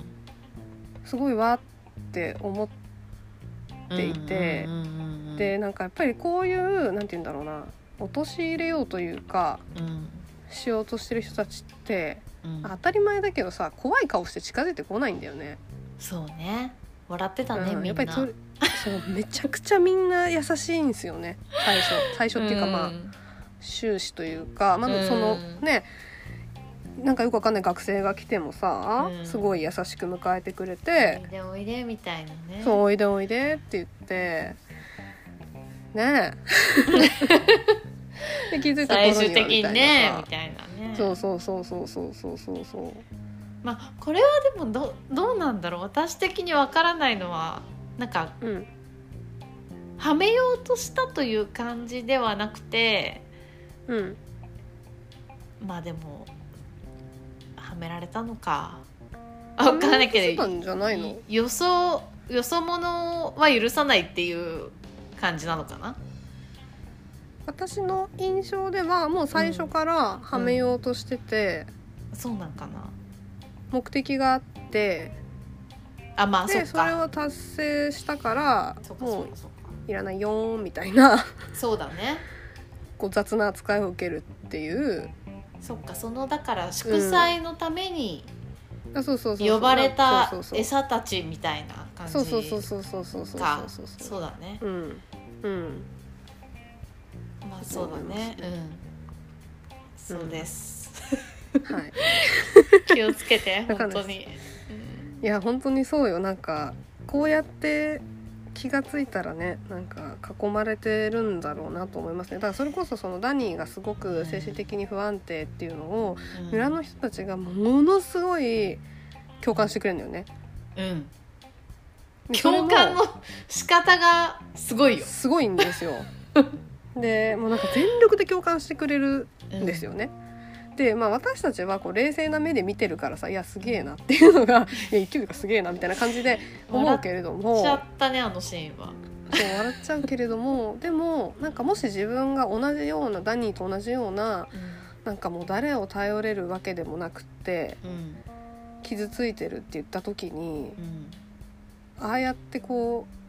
すごいわって思っていて、でなんかやっぱりこういうなんて言うんだろうな。陥れようというか、うん、しようとしてる人たちって、うん、当たり前だけどさ怖い顔して近づいてこないんだよね。
そうね。笑ってたね、うん、やっぱり
それそうめちゃくちゃみんな優しいんですよね。最初。最初っていうかまあ、終始というかまずそのねなんかよくわかんない学生が来てもさ、うん、すごい優しく迎えてくれて「
おいでおいで」みたいなね。
そう「おいでおいで」って言ってねえ
で気づいた最終的にねみたいなね。
そうそうそうそうそうそうそう。そう
まあこれはでもどどうなんだろう。私的にわからないのはなんか、うん、はめようとしたという感じではなくて、うん、まあでもはめられたのか。あ分からないけどよそよそ者は許さないっていう感じなのかな
私の印象ではもう最初からはめようとしてて、
そうなんかな。
目的があって
あまあそっ
でそれ
か
を達成したからも
う
いらないよーみたいな。
そうだね。
こう雑な扱いを受けるっていう。
そっかそのだから祝祭のために
あそうそうそう
呼ばれた餌たちみたいな感じ
そうそうそうそうそうそうそう
か
そうそう。
そうだね。
うん。うん
まあそうだね。うん。そうです、
はい。
気をつけて本当に、
いや本当にそうよ。なんかこうやって気がついたらねなんか囲まれてるんだろうなと思いますね。だからそれこそそのダニーがすごく精神的に不安定っていうのを
うん。
村の人たちがものすごい共感してくれるんだよね。
うん。共感の仕方がすごいよ、
すごいんですよ。でもうなんか全力で共感してくれるんですよね。でまあ私たちはこう冷静な目で見てるからさいやすげえなっていうのが いや勢いがすげえなみたいな感じで思うけれども。
しちゃったねあのシーンは。
そう笑っちゃうけれどもでもなんかもし自分が同じようなダニーと同じようななんかもう誰を頼れるわけでもなくって
うんうん。
傷ついてるって言った時に
うん。
ああやってこう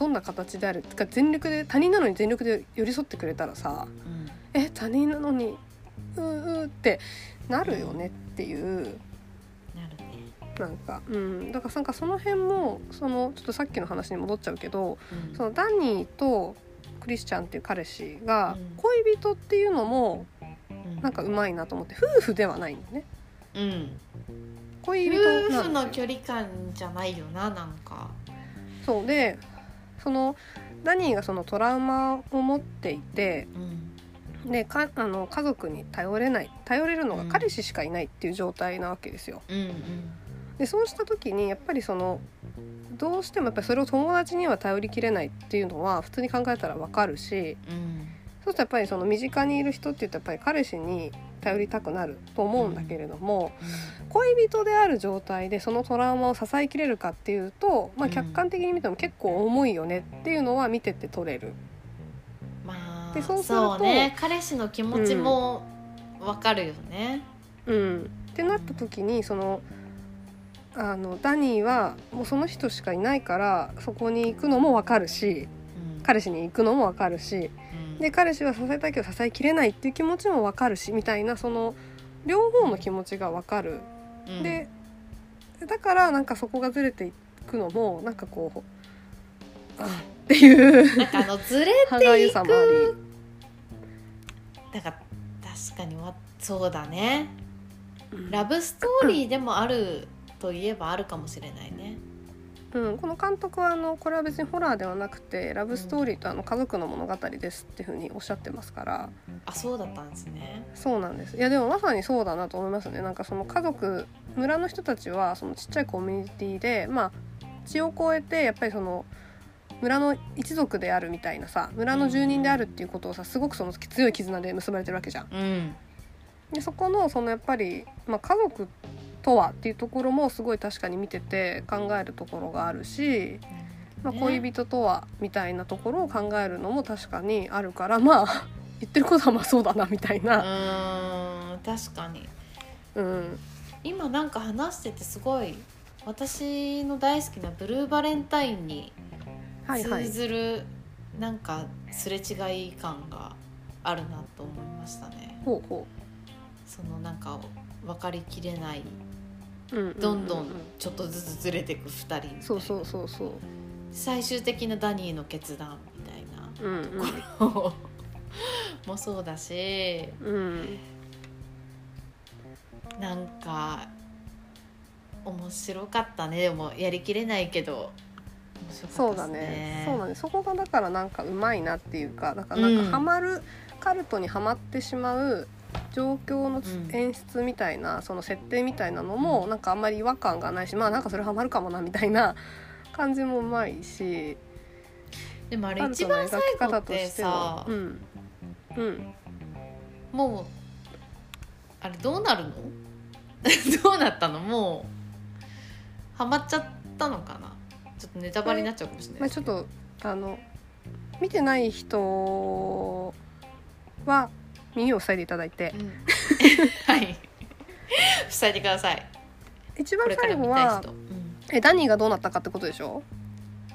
どんな形であるか全力で他人なのに全力で寄り添ってくれたらさ
うん。
え他人なのにうーうーってなるよねっていう。
な
んか、うん、だからなんかその辺もそのちょっとさっきの話に戻っちゃうけど
うん。
そのダニーとクリスチャンっていう彼氏が
うん。
恋人っていうのも
うん。
なんかうまいなと思って。夫婦ではないんだね。
うん。
恋人
夫婦の距離感じゃないよななんか。
そうでそのダニーがそのトラウマを持っていて
うん。
でかあの家族に頼れない頼れるのが
うん。
彼氏しかいないっていう状態なわけですよ。
うんうん。
でそうした時にやっぱりそのどうしてもやっぱりそれを友達には頼りきれないっていうのは普通に考えたらわかるし
うん
そうするとやっぱりその身近にいる人って言うとやっぱり彼氏に頼りたくなると思うんだけれども、恋人である状態でそのトラウマを支えきれるかっていうと、まあ、
うん。
客観的に見ても結構重いよねっていうのは見てて取れる。
まあ
でそうすると
ね。彼氏の気持ちもわかるよね、
うん、ってなった時にそのあのダニーはもうその人しかいないからそこに行くのも分かるし
うん。
彼氏に行くのも分かるし
うん
で彼氏は支えたいけど支えきれないっていう気持ちも分かるしみたいなその両方の気持ちが分かる。
うん。
でだからなんかそこがずれていくのもなんかこうあっていう。
なんかあのずれ
歯がゆさもあり。
だから確かにわそうだね。
うん。
ラブストーリーでもあるといえばあるかもしれないね。
うん、この監督はあのこれは別にホラーではなくてラブストーリーとあの家族の物語ですっていうふうにおっしゃってますから。
あそうだったんですね。
そうなんです。いやでもまさにそうだなと思いますね。なんかその家族村の人たちはそのちっちゃいコミュニティでまあ血を超えてやっぱりその村の一族であるみたいなさ村の住人であるっていうことをさすごくその強い絆で結ばれてるわけじゃん。
うん。
でそこのそのやっぱり、まあ、家族とはっていうところもすごい確かに見てて考えるところがあるし、まあ、
ね。
恋人とはみたいなところを考えるのも確かにあるからまあ 言ってることはまあそうだなみたいうな、
ーん確かに。
うん、
今なんか話しててすごい私の大好きなブルーバレンタインに通
はいはい。
ずるなんかすれ違い感があるなと思いましたね。
ほうほ
そのなんか分かりきれないどんどんちょっとずつずれていく2人みたいな。
そうそうそうそう。
最終的なダニーの決断みたいな。
うん
ところもそうだし。
うん。うん
なんか面白かったね。でもやりきれないけど。面白
そうだね。そうだね。そこがだからなんかうまいなっていうかだからなん
うん。
かハマる、カルトにはまってしまう状況の演出みたいな、その設定みたいなのもなんかあんまり違和感がないしまあなんかそれハマるかもなみたいな感じもうまいし。
でもあれ一番最後って
方としての
さ
うん。うん。
もうあれどうなるの？どうなったの？もうハマっちゃったのかな？ちょっとネタバレになっちゃうかもしれない
まあ、ちょっとあの見てない人は耳を塞いでいただいて。
うん。はい。塞いでください。
一番最後は
うん。
えダニーがどうなったかってことでしょ？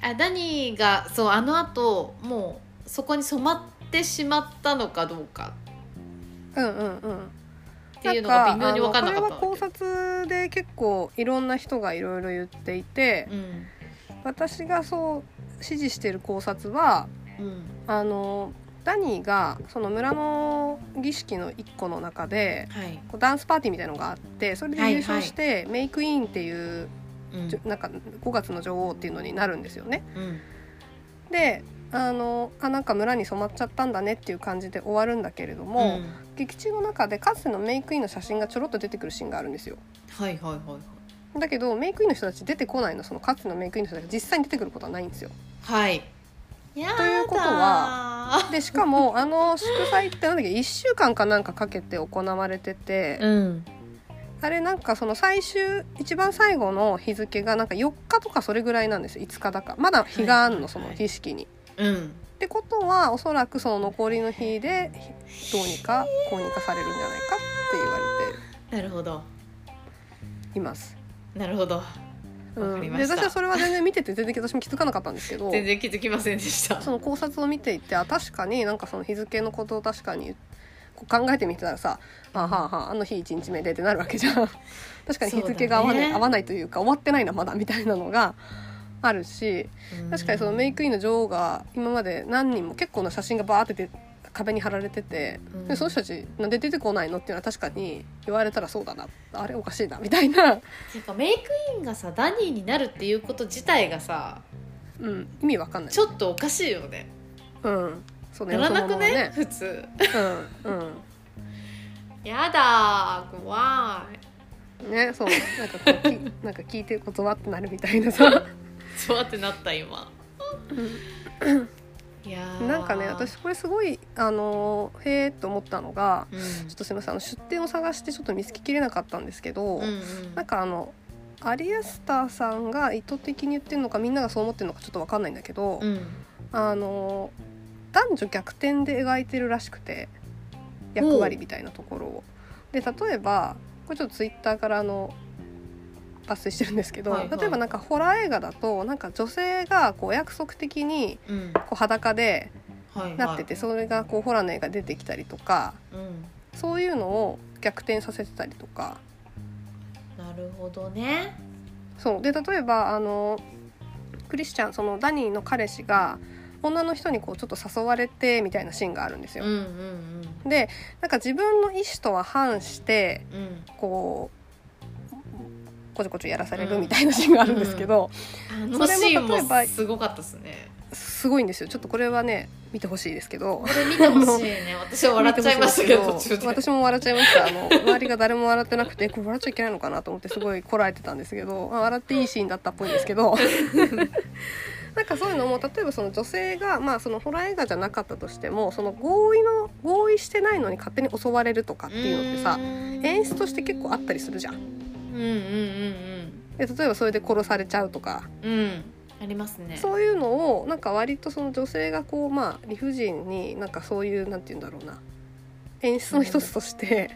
あダニーがそうあのあともうそこに染まってしまったのかどうか。
うんうんうん。
っていうのが微妙に分かんなかった
これは考察で結構いろんな人がいろいろ言っていて、
うん。
私がそう支持している考察は
うん。
あのダニーがその村の儀式の一個の中で
はい、
こうダンスパーティーみたいのがあってそれで優勝して、メイクイーンっていうなんか5月の女王っていうのになるんですよね。
うん。
であのあなんか村に染まっちゃったんだねっていう感じで終わるんだけれども、
うん。
劇中の中でかつてのメイクイーンの写真がちょろっと出てくるシーンがあるんですよ。
はいはいはいはい。
だけどメイクイーンの人たち出てこないの。そのかつてのメイクイーンの人たちが実際に出てくることはないんですよ。
はい。やだ
ということはでしかもあの祝祭ってなんだっけ？1週間かなんかかけて行われてて、
うん。
あれなんかその最終一番最後の日付がなんか4日とかそれぐらいなんですよ。5日だか。まだ日があんのその儀式に。
うん。
ってことはおそらくその残りの日でどうにかこうにかされるんじゃないかって言われ
なるほど。
ています。
なるほど
うん、で私はそれは全然見てて全然私も気づかなかったんですけど
全然気づきませんでした。
その考察を見ていてあ確かになんかその日付のことを確かにこう考えてみてたらさ「あはあはああの日1日目で」ってなるわけじゃん。確かに日付が合わない、
ね。
合わないというか終わってないなまだみたいなのがあるし確かにそのメイクインの女王が今まで何人も結構な写真がバーって出壁に貼られてて、
うん。
でその人たちなんで出てこないのっていうのは確かに言われたらそうだな。あれおかしいなみたいな、
ていうかメイクインがさダニーになるっていうこと自体がさ
うん、意味わかんない。
ちょっとおかしいよね。
うん。そうね
ならなく
そのまま
ね。普通。
うんうん。
やだー怖
ねそう。なんかこうき なんか聞いてることはってなるみたいなさ、
い そうやってなった今
なんかね私これすごいあのーへえと思ったのが
うん。
ちょっとすみませんあの出典を探してちょっと見つけきれなかったんですけど、
うんうん。
なんかあのアリアスターさんが意図的に言ってるのかみんながそう思ってるのかちょっとわかんないんだけど、
うん。
あの男女逆転で描いてるらしくて役割みたいなところを。で例えばこれちょっとツイッターからあの抜粋してるんですけど、
はいはい。
例えばなんかホラー映画だとなんか女性がこうお約束的に
うん。
こう裸でなってて、それがこうホラーの映画出てきたりとか
うん。
そういうのを逆転させてたりとか。
なるほどね。
そう。で例えばあのクリスチャンそのダニーの彼氏が女の人にこうちょっと誘われてみたいなシーンがあるんですよ。
うんうん
でなんか自分の意思とは反して
うんうん。
こうこちょこちょやらされるみたいなシーンがあるんですけど、
あのシーン
それも例えば
もすごかったですね。
すごいんですよ。ちょっとこれはね見てほしいですけど。
こ。れ見てほしいね。私は笑っちゃいましたけど
私も笑っちゃいました。あの周りが誰も笑ってなくてこれ笑っちゃいけないのかなと思ってすごいこらえてたんですけどあ笑っていいシーンだったっぽいんですけど。なんかそういうのも例えばその女性がまあそのホラー映画じゃなかったとしてもその合意の合意してないのに勝手に襲われるとかっていうのってさ演出として結構あったりするじゃん。
うんうんうん
で例えばそれで殺されちゃうとか。
うん。うんありますね。
そういうのをなんか割とその女性がこうまあ理不尽になんかそういうなんて言うんだろうな。演出の一つとして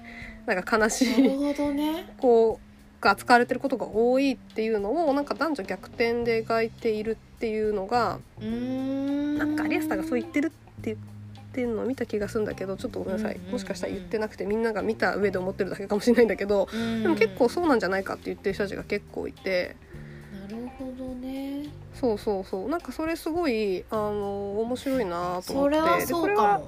なんか悲しい
なるほどね。
こうが扱われてることが多いっていうのをなんか男女逆転で描いているっていうのが
うーん。
なんかアリアスターがそう言ってるって言ってるのを見た気がするんだけどちょっとごめんなさい。もしかしたら言ってなくてみんなが見た上で思ってるだけかもしれないんだけど
うん
でも結構そうなんじゃないかって言ってる人たちが結構いて。
なるほどね。
そうそうそう。なんかそれすごいあの面白いなと思って。
それは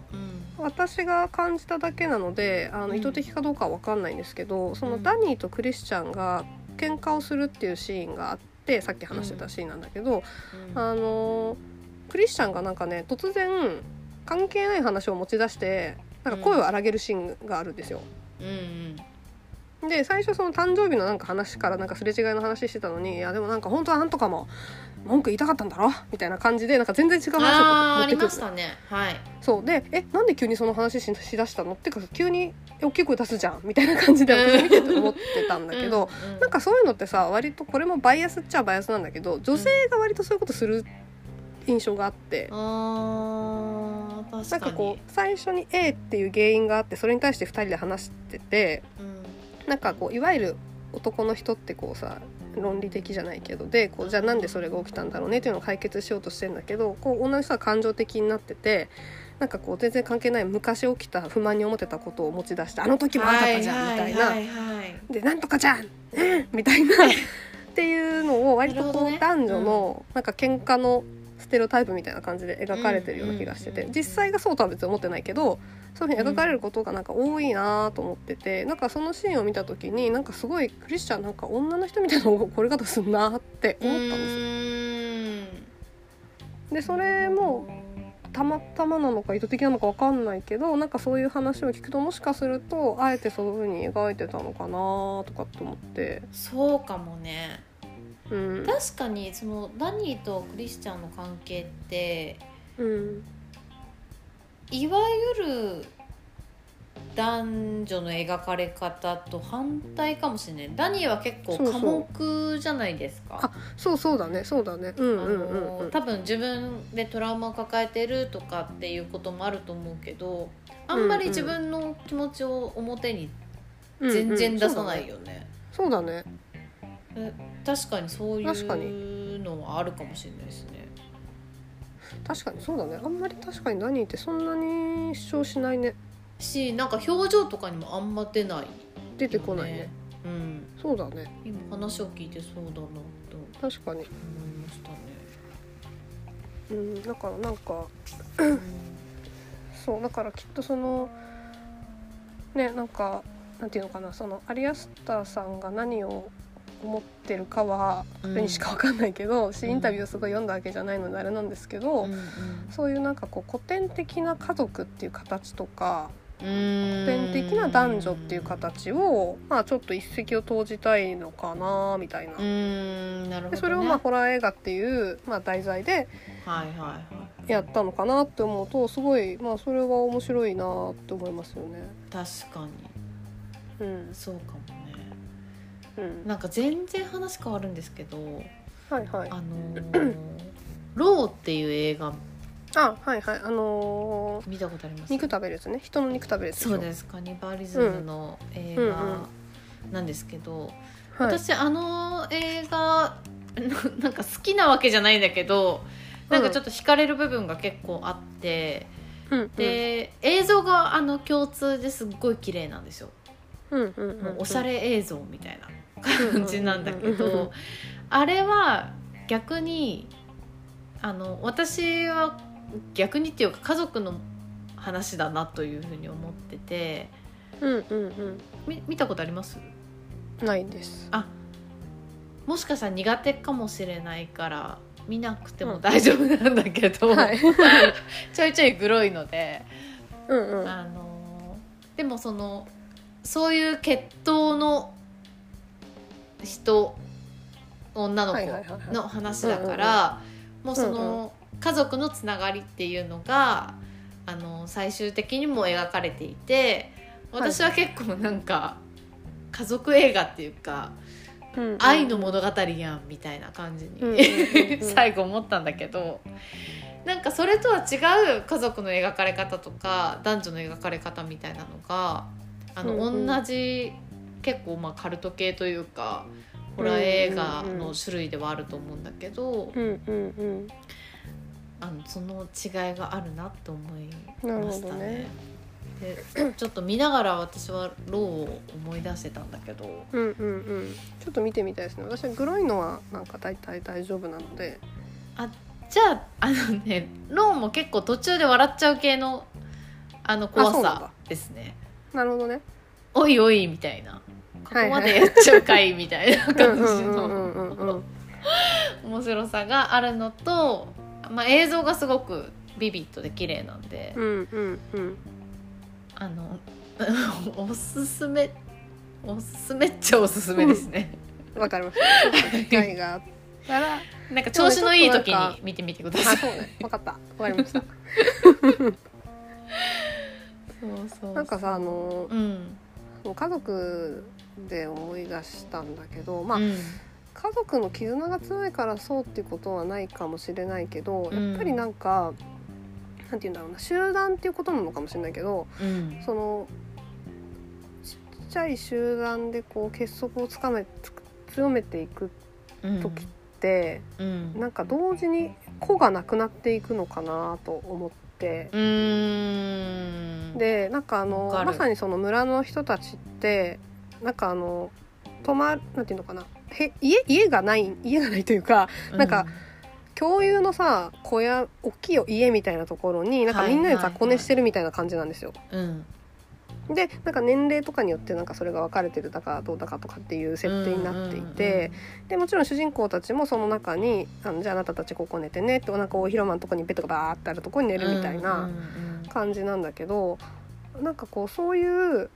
私が感じただけなのであ
うん。
の意図的かどうかは分かんないんですけど、その
うん
ダニーとクリスチャンが喧嘩をするっていうシーンがあってさっき話してたシーンなんだけど、
うん。
あのクリスチャンがなんかね突然関係ない話を持ち出してなんか声を荒げるシーンがあるんですよ。
うんうん。
で最初その誕生日のなんか話からなんかすれ違いの話してたのにいやでもなんか本当はなんとかも文句言いたかったんだろ？みたいな感じでなんか全然違う話を持ってくる
ね。はい。
そう。でえなんで急にその話ししだしたの？っていうか急に大きい声出すじゃん？みたいな感じで私見てて思ってたんだけど、
うんうん。
なんかそういうのってさ割とこれもバイアスっちゃバイアスなんだけど女性が割とそういうことする印象があって。
あー。確かに
なんかこう最初に A っていう原因があってそれに対して2人で話してて
うん。
なんかこういわゆる男の人ってこうさ論理的じゃないけどでこうじゃあなんでそれが起きたんだろうねっていうのを解決しようとしてんだけどこう女の人は感情的になっててなんかこう全然関係ない昔起きた不満に思ってたことを持ち出して「あの時もあったじゃん」みたいな。
はいはい「
でなんとかじゃん!うん」みたいな。っていうのを割とこう男女のなんか喧嘩のステレオタイプみたいな感じで描かれてるような気がしてて
うんうんうん
実際がそうとは別に思ってないけどそういうふうに描かれることがなんか多いなと思っててなんかそのシーンを見た時になんかすごいクリスチャンなんか女の人みたいな怒り方すんなって思ったんですよ。
よ
でそれもたまたまなのか意図的なのかわかんないけどなんかそういう話を聞くともしかするとあえてそういう風に描いてたのかなとかって思って、
そうかもね
うん。
確かにそのダニーとクリスチャンの関係って
うん、
いわゆる男女の描かれ方と反対かもしれない。ダニーは結構寡黙じゃないですか。
あそうそうだね。そうだね。うん
あ
うんうんうん。
の多分自分でトラウマを抱えてるとかっていうこともあると思うけどあんまり自分の気持ちを表に全然出さないよね,、
そうだね
え確かにそういうのはあるかもしれないですね。
確かにそうだね。あんまり確かに何ってそんなに主張しないね。
しなんか表情とかにもあんま出ないよね、
出てこないね。
うん。
そうだね。
今話を聞いてそうだなと
確かに。
思いましたね、
うんだからなんか
うん。
そうだからきっとそのねなんかなんていうのかな。そのアリアスターさんが何を思ってるかは
うん
彼にしかわかんないけど、しインタビューをすごい読んだわけじゃないのであれなんですけど、
うん
そういうなんかこう古典的な家族っていう形とか
うん。
古典的な男女っていう形を、まあ、ちょっと一石を投じたいのかなみたいな。
うん。なね、
でそれをまあホラー映画っていう、まあ、題材でやったのかなって思うとすごいまあそれは面白いなって思いますよね。
確かに。
うん。
そうかも。ね
うん、
なんか全然話変わるんですけど
はいはい。
あのー ローっていう映画
あはいはい。あのー
見たことあります？
肉食べるやつね。人の肉食べる
そうです。カニバリズムの映画なんですけど、
はい、
私あの映画な なんか好きなわけじゃないんだけどなんかちょっと惹かれる部分が結構あって、
うんうん、
で映像があの共通ですっごい綺麗なんですよ、
うんうんうん
もうおしゃれ映像みたいな。
うん
感じなんだけ
うんうんうん
どあれは逆にあの私は逆にっていうか家族の話だなというふうに思ってて
うんうん
み見たことあります？
うんないです。
あもしかしたら苦手かもしれないから見なくても大丈夫なんだけど、
はい。
ちょいちょいグロいので、
うんうん。
あのでもそのそういう血統の人女の子の話だから、もうそ
うん
の、家族のつながりっていうのがあの最終的にも描かれていて私は結構なんか家族映画っていうか、
うんうん。
愛の物語やんみたいな感じに 最後思ったんだけどなんかそれとは違う家族の描かれ方とか男女の描かれ方みたいなのがあの、
うんうん。
同じ結構まあカルト系というかホラー映画の種類ではあると思うんだけど、
うんうんうん。
あのその違いがあるなって思いましたね。でちょっと見ながら私はローを思い出してたんだけど
うんうんうん。ちょっと見てみたいですね。私はグロいのはなんか大体大丈夫なので。
じゃああのねローも結構途中で笑っちゃう系のあの怖さですね。
なるほどね。
おいおいみたいなここまでやっちゃうかいみたいな
うん
感じ
うんうん
の
うんうんうん。
面白さがあるのと、まあ、映像がすごくビビッドで綺麗なんで、
うんうんうん。
あの おすすめおすすめっちゃおすすめですね、
わかりました。ちょっと機会があったら。
なんか調子のいい時に見てみてください。
あそうね。わかった。わかりました。
そうそう
なんかさあの
うん。
家族で思い出したんだけどまあ、
うん。
家族の絆が強いからそうっていうことはないかもしれないけど、
うん。
やっぱりなんかなんて言うんだろうな集団っていうことなのかもしれないけど
うん。
そのちっちゃい集団でこう結束をつかめつ強めていく
うん。
時って、
うん。
なんか同時に個がなくなっていくのかなと思って。でなんかあのまさにその村の人たちってなんかあの泊まるなんていうのかな。へ家家がない家がないというかなんか共有のさ小屋大きい家みたいなところになんかみんなで雑魚寝してるみたいな感じなんですよ。
うん。
でなんか年齢とかによってなんかそれが分かれてるだかどうだかとかっていう設定になっていて、でもちろん主人公たちもその中にあのじゃああなたたちここ寝てねってなんか大広間のとこにベッドがバーってあるとこに寝るみたいな感じなんだけど、なんかこうそういう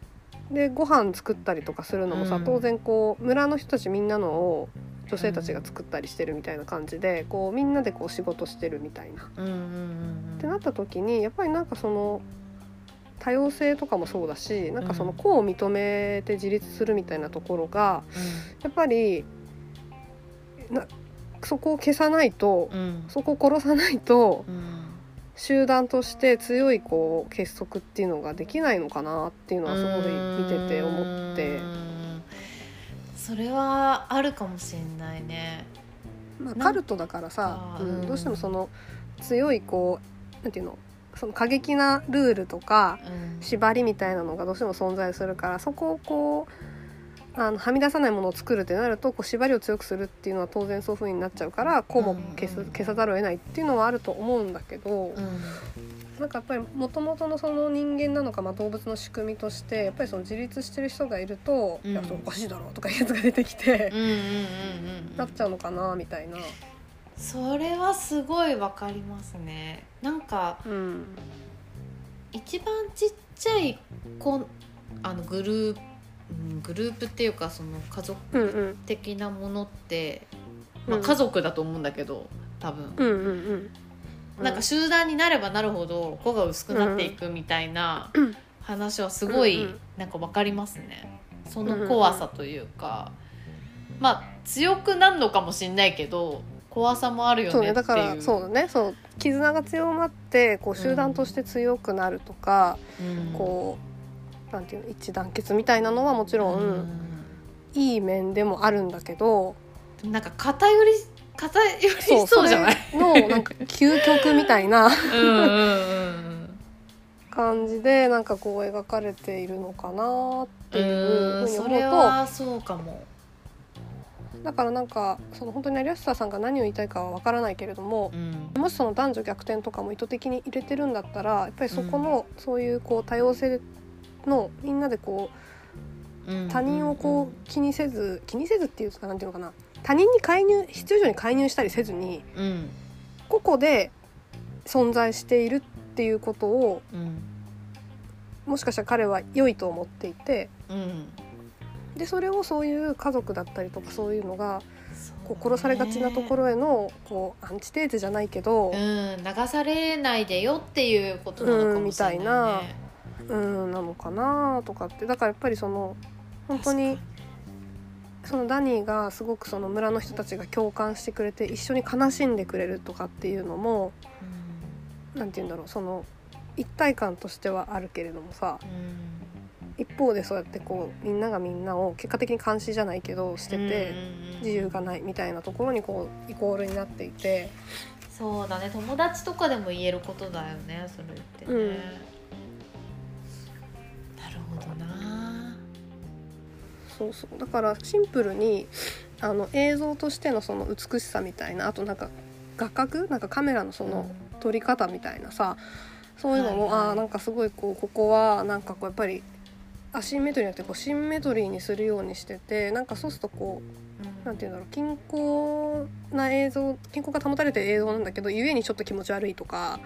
でご飯作ったりとかするのもさ、
うん。
当然こう村の人たちみんなのを女性たちが作ったりしてるみたいな感じでこうみんなでこう仕事してるみたいな。
うんうんうんうん。
ってなった時にやっぱりなんかその多様性とかもそうだしなんかその個を認めて自立するみたいなところがやっぱりなそこを消さないとそこを殺さないと
うん
集団として強いこう結束っていうのができないのかなっていうのはすごい見てて思って。
それはあるかもしれないね。
まあ、カルトだからさ、
かうん
うんどうしてもその強いこうなんていうのその過激なルールとか
うん。
縛りみたいなのがどうしても存在するからそこをこうあのはみ出さないものを作るってなるとこう縛りを強くするっていうのは当然そういう風になっちゃうからこうも消す
うん。
消さざるを得ないっていうのはあると思うんだけど、
うん。
なん。かやっぱりもともとのその人間なのか、まあ、動物の仕組みとしてやっぱりその自立してる人がいると「
うん。
いやそれおかしいだろ」とかいうやつが出てきてなっちゃうのかなみたいな。
それはすごいわかりますね。なんか
うん。
一番ちっちゃい子あのグループうんグループっていうかその家族
うんうん。
的なものって、まあ、
うん
家族だと思うんだけど多分、
うんうんうん。
なんか集団になればなるほど子が薄くなっていくみたいな
うん。
話はすごい
うんうん。
なんか分かりますね。その怖さというか。まあ強くなるのかもしんないけど怖さもあるよ
そう
ねっていう。
ねだからそうだねそう絆が強まってこう集団として強くなるとか、
うん。
こうなんていうの一致団結みたいなのはもちろん、
うん。
いい面でもあるんだけど
なんか偏り偏りそうじゃない？
のなんか究極みたいな感じでなんかこう描かれているのかなっていう
うん
ふうに
それ
思う
はそうかも。
とだからなんかその本当に有吉さんが何を言いたいかはわからないけれども
うん。
もしその男女逆転とかも意図的に入れてるんだったらやっぱりそこのそういうこう多様性のみんなでこう
うん。
他人をこう気にせず気にせずっていうかなんていうのかな。他人に介入必要以上に介入したりせずに
うん。
個々で存在しているっていうことを
うん。
もしかしたら彼は良いと思っていて
うん。
でそれをそういう家族だったりとかそういうのがこう殺されがちなところへのこうアンチテーゼじゃないけど、
うん。流されないでよっていうことなのかもしれないね
うん、なのかなとかってだからやっぱりその本当にそのダニーがすごくその村の人たちが共感してくれて一緒に悲しんでくれるとかっていうのも何て言うんだろうその一体感としてはあるけれどもさ
うん。
一方でそうやってこうみんながみんなを結果的に監視じゃないけどしてて自由がないみたいなところにこうイコールになっていて。
そうだね友達とかでも言えることだよねそれってね、ほどな。
そうそう。だからシンプルにあの映像としてのその美しさみたいなあとなんか画角なんかカメラのその撮り方みたいなさそういうのも、
はいはい。
ああなんかすごいこうここはなんかこうやっぱりアシンメトリーになってこうシンメトリーにするようにしててなんかそうするとこうなんていうんだろう均衡な映像均衡が保たれてる映像なんだけどゆえにちょっと気持ち悪いとか。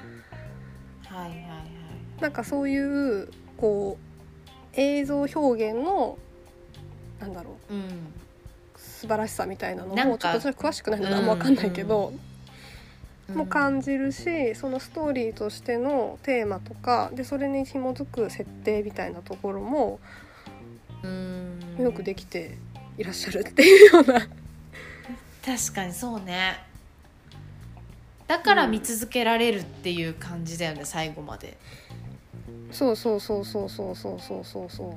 はいはいはい。
なんかそういうこう映像表現のなんだろう
うん
素晴らしさみたいなのもちょっと私は詳しくないのであんま分かんないけど、
うん。
も感じるしそのストーリーとしてのテーマとかでそれに紐づく設定みたいなところも
うん。
よくできていらっしゃるっていうような、
確かにそうね。だから見続けられるっていう感じだよね、最後まで
そうそうそうそうそうそうそうそうそう。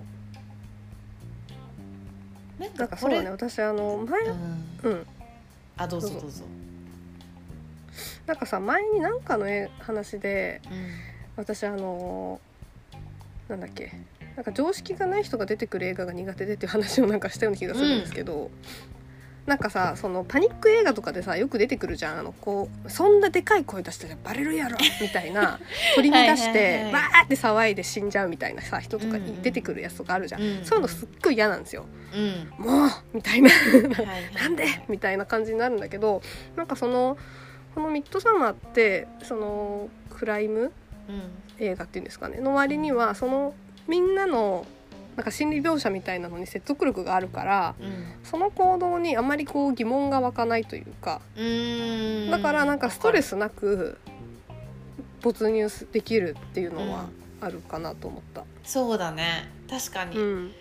なんかそうだね
こ
私あの前
れうん。
うん。
あどうぞ
どうぞ。
どうぞ。
なんかさ前になんかのえ話で
うん。
私あのなんだっけ。なんか常識がない人が出てくる映画が苦手でっていう話をなんかしたような気がするんですけど、なんかさそのパニック映画とかでさよく出てくるじゃん。あのこうそんなでかい声出したらバレるやろ。みたいな。取り乱して
はい
わーって騒いで死んじゃうみたいなさ人とかに出てくるやつとかあるじゃん、
うん
そういうのすっごい嫌なんですよ。
うん。
もうみたいな。なんで？みたいな感じになるんだけどなんかそのこのミッドサマーってそのクライム
うん。
映画っていうんですかね。の割にはそのみんなのなんか心理描写みたいなのに説得力があるから
うん。
その行動にあまりこう疑問が湧かないというかだからなんかストレ
ス
スなく没入できるっていうのはあるかなと思った。
そうだね。確かに、
うん。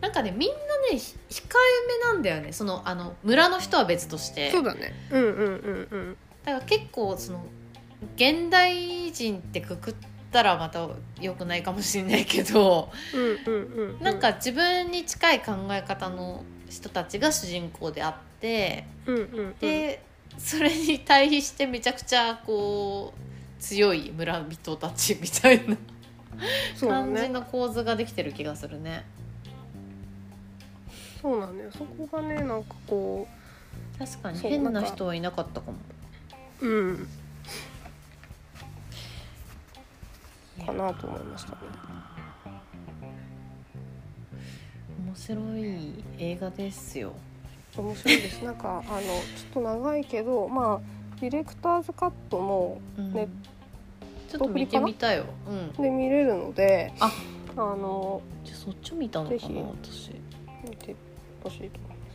なんかねみんなねひ控えめなんだよね。そのあの村の人は別として。
そうだね。うんうんうんうん。
だから結構その現代人ってくくったらまた良くないかもしれないけど、
うんうんうん。
なんか自分に近い考え方の人たちが主人公であって
うん。
でそれに対比してめちゃくちゃこう強い村人たちみたいな。感じの構図ができてる気がするね。
そうなんだよ。そこがねなんかこ
確かに変な人はいなかったかも。
ううんかなと思いましたね。
面白い映画ですよ。
面白いです。なんかあのちょっと長いけどまあディレクターズカットも
うん
ね
ちょっと見てみたよ。うん。
で見れるので、
あ
あの
じゃあそっち見たのか
ぜひ
な私。ぜ
見てほしいと思います。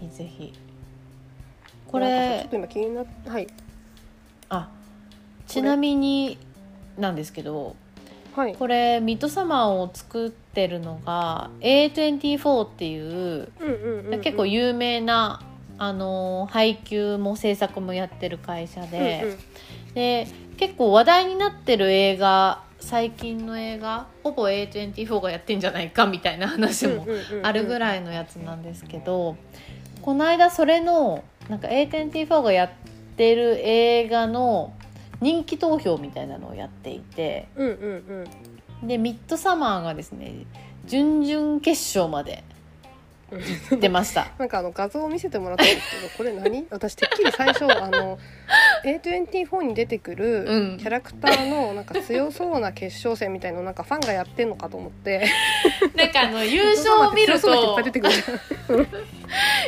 ひぜひ。こ
なんかさちょ
れ
っと今気になっはい
あちなみになんですけど
はい。
これミッドサマーを作ってるのが A24 っていう結構有名なあの配給も制作もやってる会社で、
うんうん。
で結構話題になってる映画最近の映画ほぼ A24 がやってんじゃないかみたいな話もあるぐ
い
らいのやつなんですけどこの間それのなんか A24 がやってる映画の人気投票みたいなのをやっていて
うんうんうん。
でミッドサマーがですね準々決勝まで行ってました。
なんかあの画像を見せてもらったんですけどこれ何？私てっきり最初あの A24 に出てくる
うん。
キャラクターのなんか強そうな決勝戦みたいのなんかファンがやってんのかと思って。
なんかあの優勝を見ると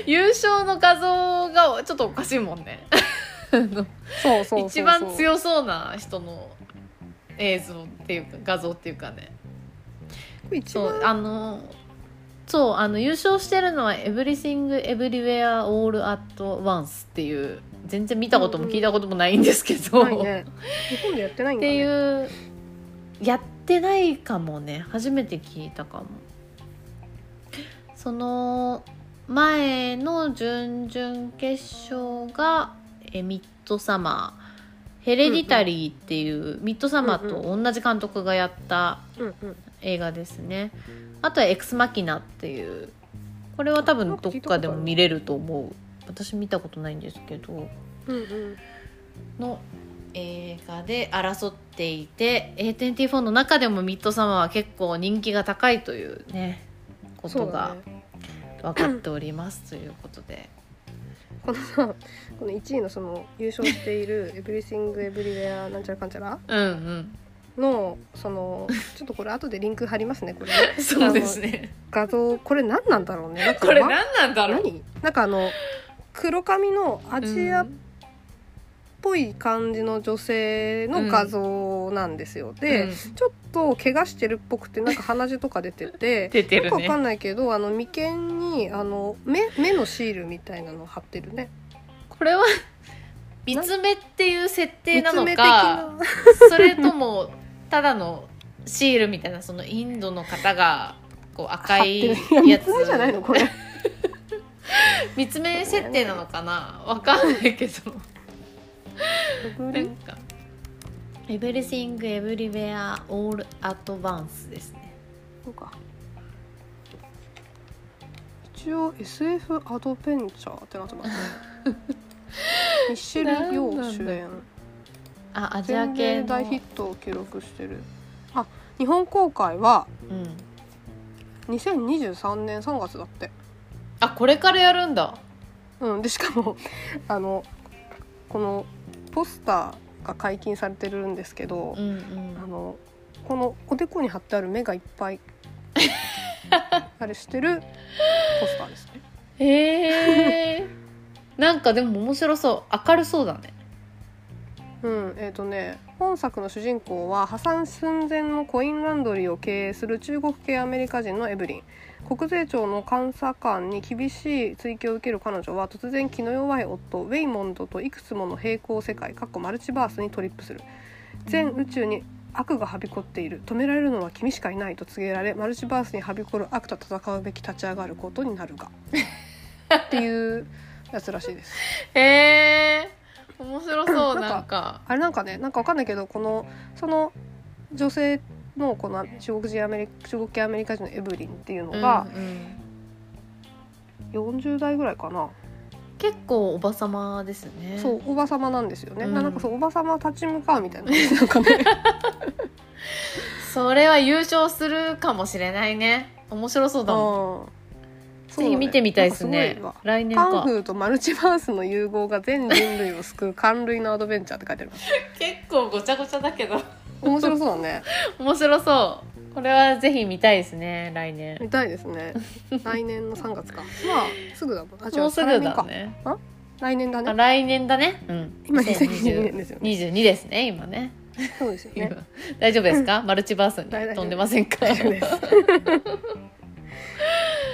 優勝の画像がちょっとおかしいもんね。
そうそう
一番強そうな人の映像っていうか画像っていうかね。そうあのそうあの優勝してるのは「Everything Everywhere All at Once」っていう。全然見たことも聞いたこともないんですけど、
ないね。日本でやってないん
って
だね
いうやってないかもね。初めて聞いたかも。その前の準々決勝がえミッドサマー。ヘレディタリーっていう、ミッドサマーと同じ監督がやった映画ですね。あとは「エクスマキナ」っていう。これは多分どっかでも見れると思う。私見たことないんですけど。
うんうん。
の映画で争っていて A24 の中でもミッドサマーは結構人気が高いというねことが
ね。
分かっておりますということで、
このさこの1位のその優勝している「エブリシング・エブリウェアなんちゃらかんちゃら？
うんうん」
のそのちょっとこれ後でリンク貼りますねこれ。ね
そうですね。
画像これ何なんだろうね？
これ
わ
何なんだろう？
何？なんかあの黒髪のアジアっ
うん
ぽい感じの女性の画像なんですよ、で、
うん。
ちょっと怪我してるっぽくてなんか鼻血とか出てて
出てるね。
よくわかんないけどあの眉間にあの目目のシールみたいなの貼ってるね
これは 三つ目っていう設定なのか
な。
それともただのシールみたいなそのインドの方がこう赤い
や
やつ
三つ目じゃないのこれ。
三つ目設定なのかな？わかんないけど。
ブリ
なんか「Everything Everywhere All at Once」ですね。
そうか。一応 SF アドベンチャーってなってますね ミッシェル・ヨー主演
あアジア
全
系
大ヒットを記録してる。あ日本公開は
うん、
2023年3月だって。
あこれからやるんだ。
うんでしかもあのこのポスターが解禁されてるんですけど、
うんうん。
あのこのおでこに貼ってある目がいっぱい あれしてるポスターですね。
へえなんかでも面白そう。明るそうだね。
うんえーとね、本作の主人公は破産寸前のコインランドリーを経営する中国系アメリカ人のエブリン。国税庁の監査官に厳しい追及を受ける彼女は突然気の弱い夫ウェイモンドといくつもの平行世界マルチバースにトリップする。全宇宙に悪がはびこっている。止められるのは君しかいないと告げられマルチバースにはびこる悪と戦うべき立ち上がることになるが。っていうやつらしいです。
へえ。面白そう
なんかあれなんかねなんかわかんないけどこのその女性のこの中国人アメリ中国系アメリカ人のエブリンっていうのが
うんうん。
40代ぐらいかな、
結構おばさまですね。
そうおばさまなんですよね、
うん。
なんかそうおばさま立ち向かうみたいな。なんかね。
それは優勝するかもしれないね。面白そうだもんぜひ見てみたいですね。来年か。
カンフーとマルチバースの融合が全人類を救う感類のアドベンチャーって書いてあります
結構ごちゃごちゃだけど。
面白そうだね。
面白そう。これはぜひ見たいですね来年。
見たいですね。来年の3月か。まあすぐだもん。あ違
もうすぐだね。あ？
来年だね。
来年だね。うん。
今2022年ですよね。
22ですね。今ね。
そうですよ
今。
ね
大丈夫ですか？マルチバースに飛んでませんか？
大丈夫です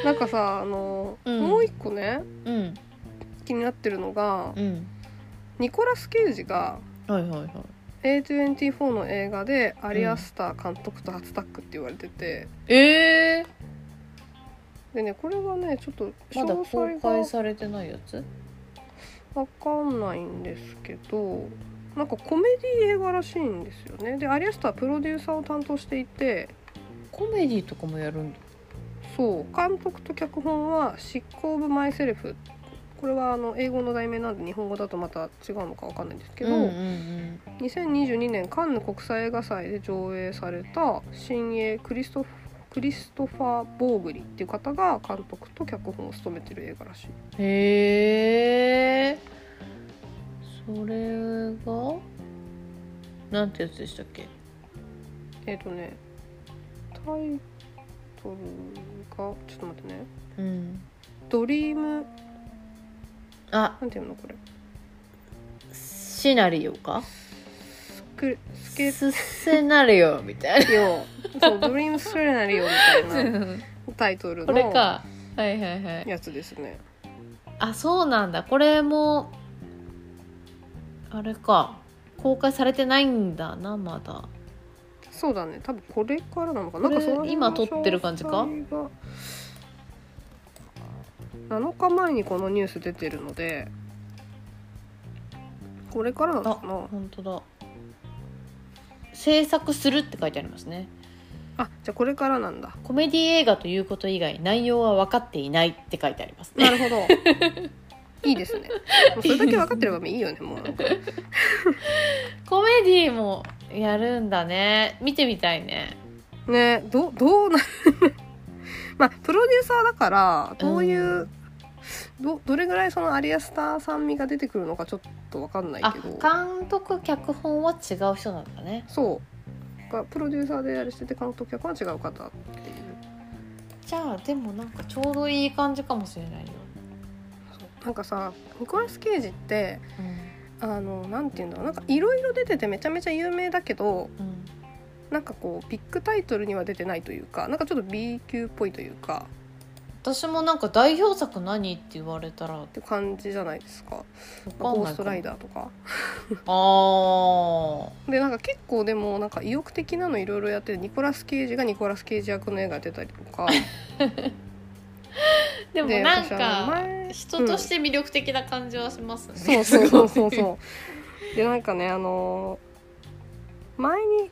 なんかさあの、
うん。
もう一個ね
うん。
気になってるのが
うん。
ニコラス・ケイジが
はいはいはい。
A24 の映画でアリアスター監督と初タッグって言われてて、
えー、
でねこれはねちょっと
まだ
詳
公
細が
開されてないやつ？
わかんないんですけどなんかコメディ映画らしいんですよね。でアリアスターはプロデューサーを担当していて。
コメディとかもやるんだ
そう監督と脚本は「執行部マイセルフ」これはあの英語の題名なんで日本語だとまた違うのかわかんないんですけど、
うんうん
2022年カンヌ国際映画祭で上映された新鋭クリストフクリストファー・ボーグリっていう方が監督と脚本を務めてる映画らしい。
うん、へえそれが？なんてやつでしたっけ？
えっ、とねタイトルがちょっと待ってね。
うん。
ドリーム。
あ。
なんていうのこれ。
シナリオか？
スクスケ
スセナリオみたい
よ。そうドリームスレナリオみたいな
な
タイトル
これ
の
か。はいはいはい。
やつですね。
あそうなんだ。これもあれか。公開されてないんだなまだ
そうだね。多分これからなのかな。んかその
今撮ってる感じか？
詳細が。7日前にこのニュース出てるのでこれからなの
あ
かな。
本当だ。制作するって書いてありますね。
あじゃあこれからなんだ。
コメディ映画ということ以外内容は分かっていないって書いてありますね。
なるほど いいですね。もうそれだけ分かってればいいよねもうなんか。
コメディもやるんだね。見てみたいね。
ねどどうな まあプロデューサーだからどういう、
うん。
どどれぐらいそのアリアスター酸味が出てくるのかちょっと分かんない
あ
けど。
監督脚本は違う人なんだね。
そう。がプロデューサーであれしてて監督脚本は違う方っていう。
じゃあでもなんかちょうどいい感じかもしれないよ、
なんかさニコラス・ケイジって
うん。
あのなんていうんだろうなんかいろいろ出ててめちゃめちゃ有名だけど
うん、
なんかこうビッグタイトルには出てないというかなんかちょっと B 級っぽいというか。
私もなんか代表作何って言われたら。
って感じじゃないですか。ゴーストライダーとか。
あ
でなんか結構でもなんか意欲的なのいろいろやっててニコラス・ケイジがニコラス・ケイジ役の映画出たりとか。
ー でもなんか
前
人として魅力的な感じはしますね、
そうそうそうそう
う。
そうでなんかねあの前に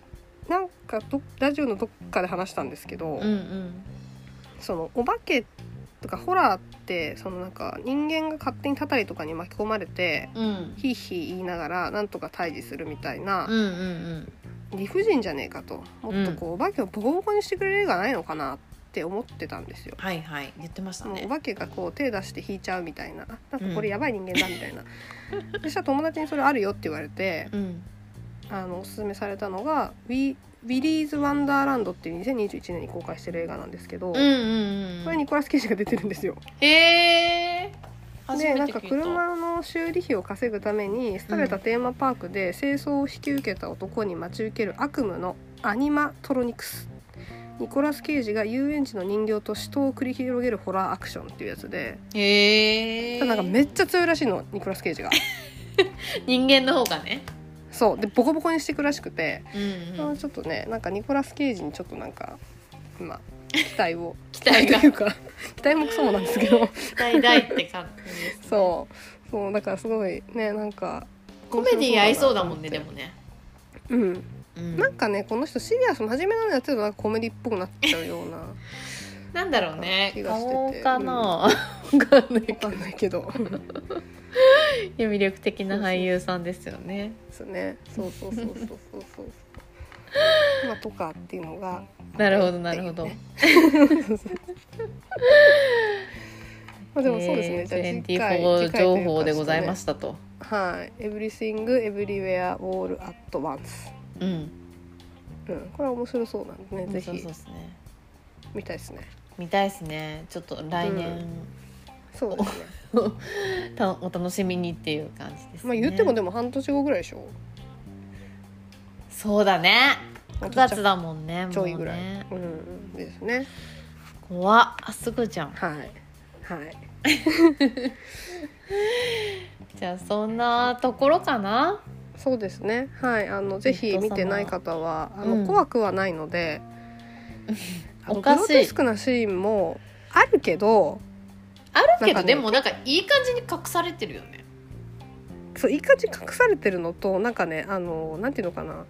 なんかどラジオのどっかで話したんですけど、
うんうん。
そのお化けとかホラーってそのなんか人間が勝手にたたりとかに巻き込まれて
うん。
ヒーヒー言いながらなんとか退治するみたいな
うんうん
理不尽じゃねえかと。もっとこうお化けをボコボコにしてくれる映画ないのかなって思ってたんですよ。
はいはい。言ってましたね。
もうお化けがこう手出して引いちゃうみたいな。あなんかこれやばい人間だみたいな、そしたら友達にそれあるよって言われて
うん。
あのおすすめされたのがウィ「ウィリーズ・ワンダーランド」っていう2021年に公開してる映画なんですけど、
うんうんうん
これニコラス・ケイジが出てるんですよ。
へえ初
でなんか
めて聞いた。
車の修理費を稼ぐために廃れたテーマパークで清掃を引き受けた男に待ち受ける悪夢のアニマトロニクスニコラス・ケイジが遊園地の人形と死闘を繰り広げるホラーアクションっていうやつで
へえ
ただなんかめっちゃ強いらしいのニコラス・ケイジが。
人間の方がね。
そう。でボコボコにしていくらしくて、
うんうん。
あーちょっとねなんかニコラス・ケイジにちょっとなんか今 期待を。
期待が。
というか 期待もクソもなんですけど。
期待大って感じです、ね、
そう。そうだからすごいねなんか
コメディ合いそうだもんねでもね、
うん
うん。
なんかねこの人シリアス真面目なのやってるとなんかコメディっぽくなっちゃうような
なんだろうね。
気がしてて。
顔かな、わかんないけ
わかんないけど。
や魅力的な俳優さんですよね。
ですねそう。そうそうそうそうそう。まあとかっていうのが。
なるほどなるほど、
ね。まあでもそうですね、じゃあ次回
24情報でございましたと、
はい「Everything Everywhere All at Once
うん」
うん、これは面白そうなんでねぜひ。
そうですね。
見たいですね。
見たいですね。ちょっと来年、
そうですね。
たお楽しみにっていう感じですね。
まあ言ってもでも半年後ぐらいでしょ？
そうだね。9
あとちょ
月だもんね
ちょいぐらい、
ね。
うんですね。
怖っ。あすぐじゃん。
はい。はい。
じゃあそんなところかな？
そうですね。はい。あのぜひ見てない方はあの、
うん。
怖くはないので あの
おかしい。
グロテスクなシーンもあるけど
あるけど、
なんかね
でもなんかいい感じに隠されてるよね。
そういい感じに隠されてるのとなんかねあのなんていうのかな。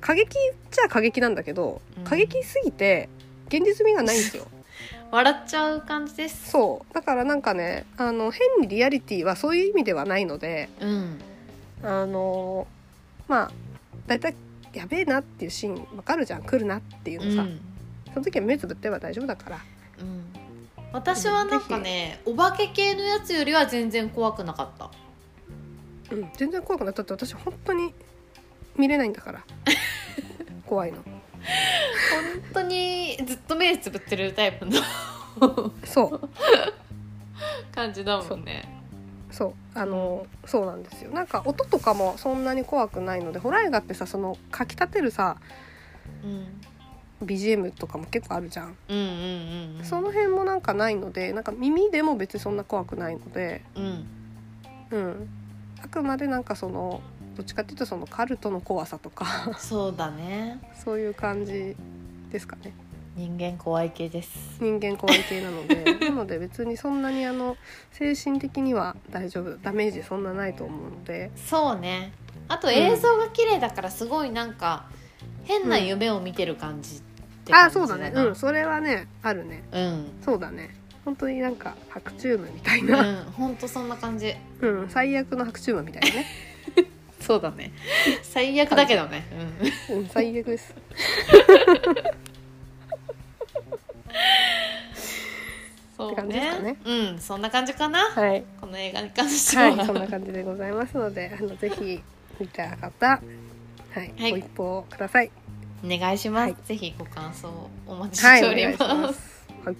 過激っちゃ過激なんだけど、
うん。
過激すぎて現実味がないんですよ。
笑っちゃう感じです。
そう。だからなんかねあの変にリアリティはそういう意味ではないので
うん
あのまあ大体やべえなっていうシーンわかるじゃん来るなっていうのさ、
うん。
その時は目つぶってれば大丈夫だから。
うん。私はなんかねお化け系のやつよりは全然怖くなかった。
うん、全然怖くなった。って私本当に見れないんだから。怖いの。
本当にずっと目つぶってるタイプの
そう。
感じだもんね
そうあのそうなんですよ。なんか音とかもそんなに怖くないのでホラー映画ってさそのかきたてるさ
うん、
BGM とかも結構あるじゃん、
うんうんうんうん。
その辺もなんかないのでなんか耳でも別にそんな怖くないので
うん。
うん。あくまでなんかそのどっちかっていうとそのカルトの怖さとか。
そうだね。
そういう感じですかね
人間怖い系です。
人間怖い系なので なので別にそんなにあの精神的には大丈夫ダメージそんなないと思うので。
そうね。あと映像が綺麗だからすごいなんか変な夢を見てる感じって感じ
あそうだね。うん。それはねあるね。
うん。
そうだね。本当になんか白チュームみたい
うん。
な、
ほんとそんな感じ。
うん。最悪の白チュームみたいなね、
そうだね。最悪だけどね。
うん、最悪です
そう
って感じですかね。
うんそんな感じかな。
はい。
この映画に関しては、
はいそんな感じでございますのであのぜひ見た方はい、
はい。
ご一報ください。
お願いします、
はい。
ぜひご感想お待ち
はい
しており
ま
す。
はい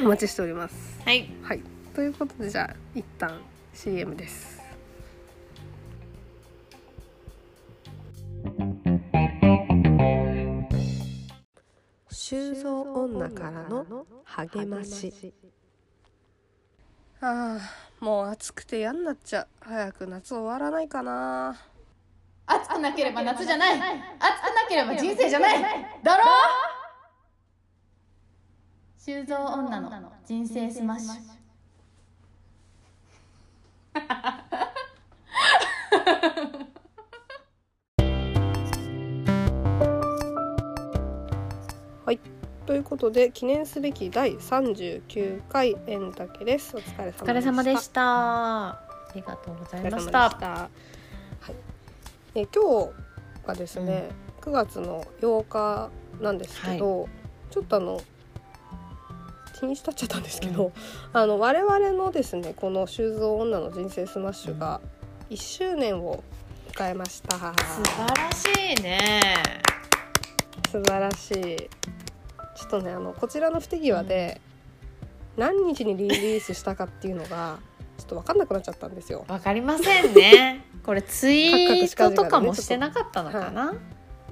お待ちしております。
はい。
はい。ということでじゃあ一旦 CM です修造女からの励まし。ああもう暑くて嫌になっちゃう。早く夏終わらないかな。
暑くなければ夏じゃない。暑くなければ人生じゃない。だろ修造女の人生スマッシュ
ということで記念すべき第39回エンタケです。お疲れ様でした。
お疲れ様でした。ありがとうございました。
した。はい。え今日がですね、9月の8日なんですけど、ちょっとあの日にち経っちゃったんですけど、
うん。
あの我々のですねこの「修造女の人生スマッシュ」が1周年を迎えました。
素晴らしいね。
素晴らしいちょっとねあのこちらの不手際で何日にリリースしたかっていうのがちょっと分かんなくなっちゃったんですよ。
わかりませんね。これツイートとかもしてなかったのかな、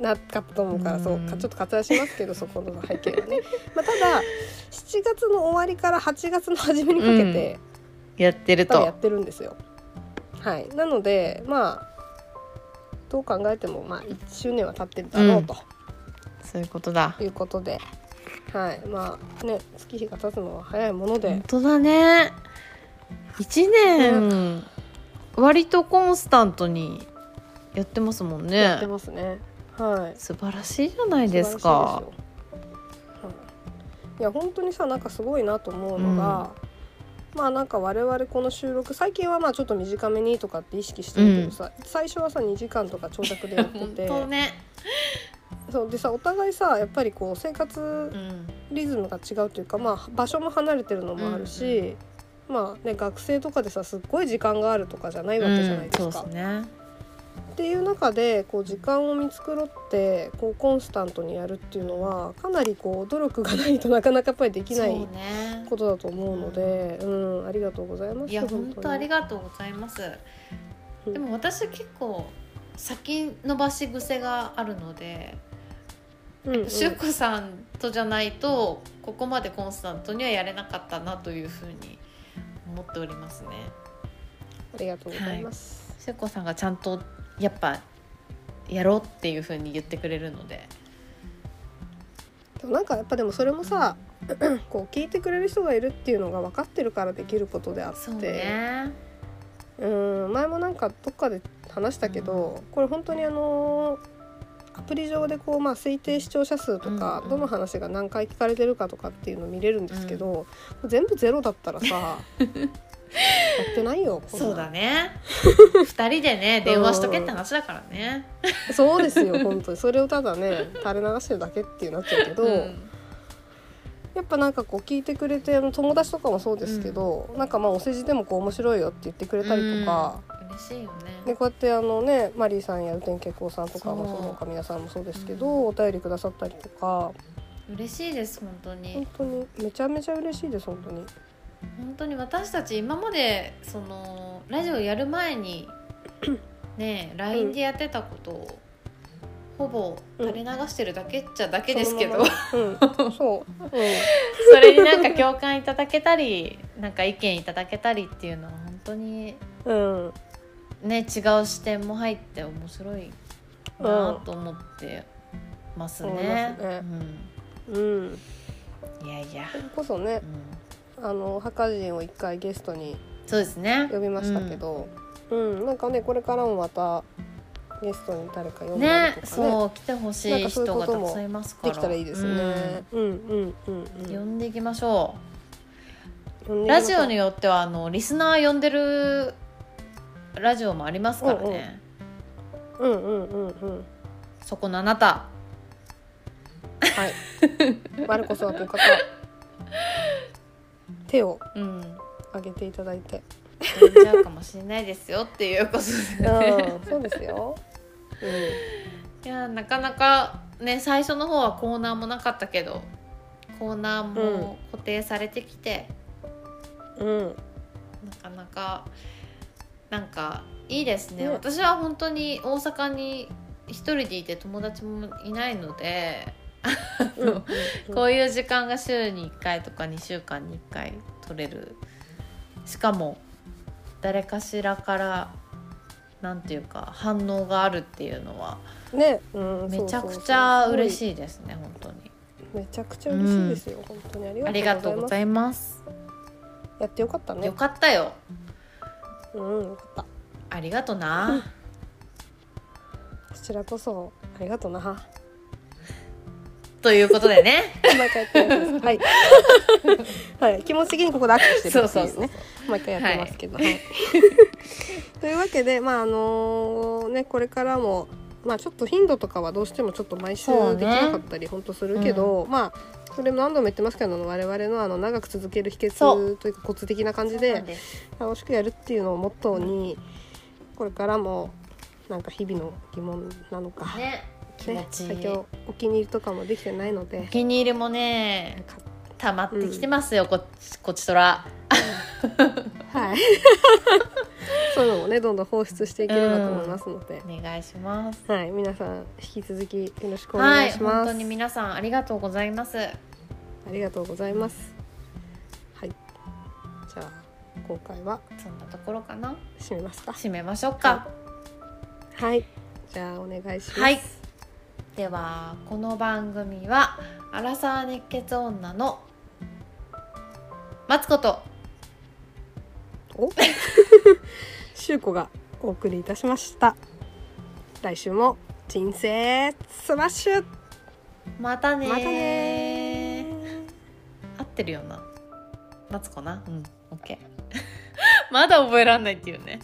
なかったと思うから、そうちょっと割愛しますけどそこの背景はね、まあ、ただ7月の終わりから8月の初めにかけて、
やってると。
やってるんですよ。はい。なのでまあどう考えてもまあ1周年は経ってるだろうと。
そういうことだ。
いうことで、はい。まあね月日が経つのは早いもので、
本当だね。1年。割とコンスタントにやってますもん
やって
ね
ますね。はい。
素晴らしいじゃないですか。
いや本当にさなんかすごいなと思うのが、まあなんか我々この収録最近はまあちょっと短めにとかって意識してるけどさ、最初はさ2時間とか長尺でやって
本
て
当ね
そうでさお互いさやっぱりこう生活
うん。
リズムが違うというか、まあ、場所も離れてるのもあるし、まあね学生とかでさすっごい時間があるとかじゃないわけじゃないですか。
うんそうですね。
っていう中でこう時間を見繕ってこうコンスタントにやるっていうのはかなりこう努力がないとなかなかやっぱりできない
ね。
ことだと思うので、うん、ありがとうございます。
いや本当あり
が
がとうございます。
うん。
でも私結構先延ばし癖があるので
とう、うんうん、
しゅうこさんとじゃないとここまでコンスタントにはやれなかったなというふうに思っておりますね。
ありがとうございます。
しゅうこさんがちゃんとやっぱやろうっていうふうに言ってくれるので。
でもなんかやっぱでもそれもさこう聞いてくれる人がいるっていうのが分かってるからできることであって
そう
ん前もなんかどっかで話したけど、これ本当にあのアプリ上でこう、まあ、推定視聴者数とか、
うんうん
どの話が何回聞かれてるかとかっていうの見れるんですけど、全部ゼロだったらさ やってないよ
そうだね。二人でね電話しとけって話だからね。
そうですよ本当に。それをただね垂れ流してるだけっていうなっちゃうけど、
うん
やっぱなんかこう聞いてくれて友達とかもそうですけど、なんかまあお世辞でもこう面白いよって言ってくれたりとか。
嬉しいよ
で
ね。
こうやってあのねマリーさんや雨天結婚さんとかも
そ
の他皆さんもそうですけど、
うん
お便りくださったりとか
嬉しいです本当に
本。当にめちゃめちゃ嬉しいです本当に
本当に私たち今までそのラジオやる前にね LINE でやってたことを、ほぼ垂れ流してるだけっちゃだけですけど、
そのままうん。そう、う
それになんか共感いただけたり なんか意見いただけたりっていうのは本当に
んうん、
ね違う視点も入って面白いなと思ってますね。
思いますね。うん、
うん、いやいや、
それこそね
うん、
あの墓人を一回ゲストに
そうですね。
呼びましたけど、うん。なんかねこれからもまたゲストに誰か呼んだり
ね
とかね。
そう来てほしい人がたくさんいますから。
できたらいいですね。うん。うんうん
うん
うん。
呼んでいきましょ
呼
う。ラジオによってはあのリスナー呼んでるラジオもありますからね、
うんうんうんうん
そこのあなた。
はい。我こそはという方、手を
うん。
挙げていただいて。
呼んじゃうかもしれないですよっていうことです
そうですよ。
いやなかなかね最初の方はコーナーもなかったけどコーナーも固定されてきて、
うん。うん。
なかなかなんかいいですね
ね
私は本当に大阪に一人でいて友達もいないので、
うんうん
こういう時間が週に1回とか2週間に1回取れるしかも誰かしらからなんていうか反応があるっていうのは
ね、うん、
めちゃくちゃ嬉
い。
しいですね本当に
めちゃくちゃ嬉しいですよ。本当にあり
がとうご
い
ざいます。
やってよかったね
よ。かったよ
うん、よかった。
ありがとな
こちらこそありがとうな。
ということでね。
毎回やってます。はい、はい、気持ち的にここで握手してるっていうね。
そうそうそう
毎回やってますけど、はい。というわけでまああのねこれからもまあちょっと頻度とかはどうしてもちょっと毎週
そうね
できなかったり本当するけど、まあそれも何度も言ってますけど我々のあの長く続ける秘
そ
訣というかコツ的な感じで楽しくやるっていうのをモットーにこれからもなんか日々の疑問なのか、
ね
ね、
ちいい、
最近お気に入りとかもできてないので。
お気に入りもね
か
溜まってきてますよ、こっちこっちとら。
はい。そういうのもねどんどん放出していければと思いますので、
お願いします。
はい皆さん引き続きよろしくお
はい
願いします、
本当に皆さんありがとうございます。
ありがとうございます。はい。じゃあ今回は？
そんなところかな？
締めますか？
締めましょうか。
はい。じゃあお願いします。
はいではこの番組はアラサー熱血女のマツコと
お？しゅうこがお送りいたしました。来週も人生スマッシュ。
またねー。
またね
合ってるよな。マツコな？うんオッケー。まだ覚えらんないっていうね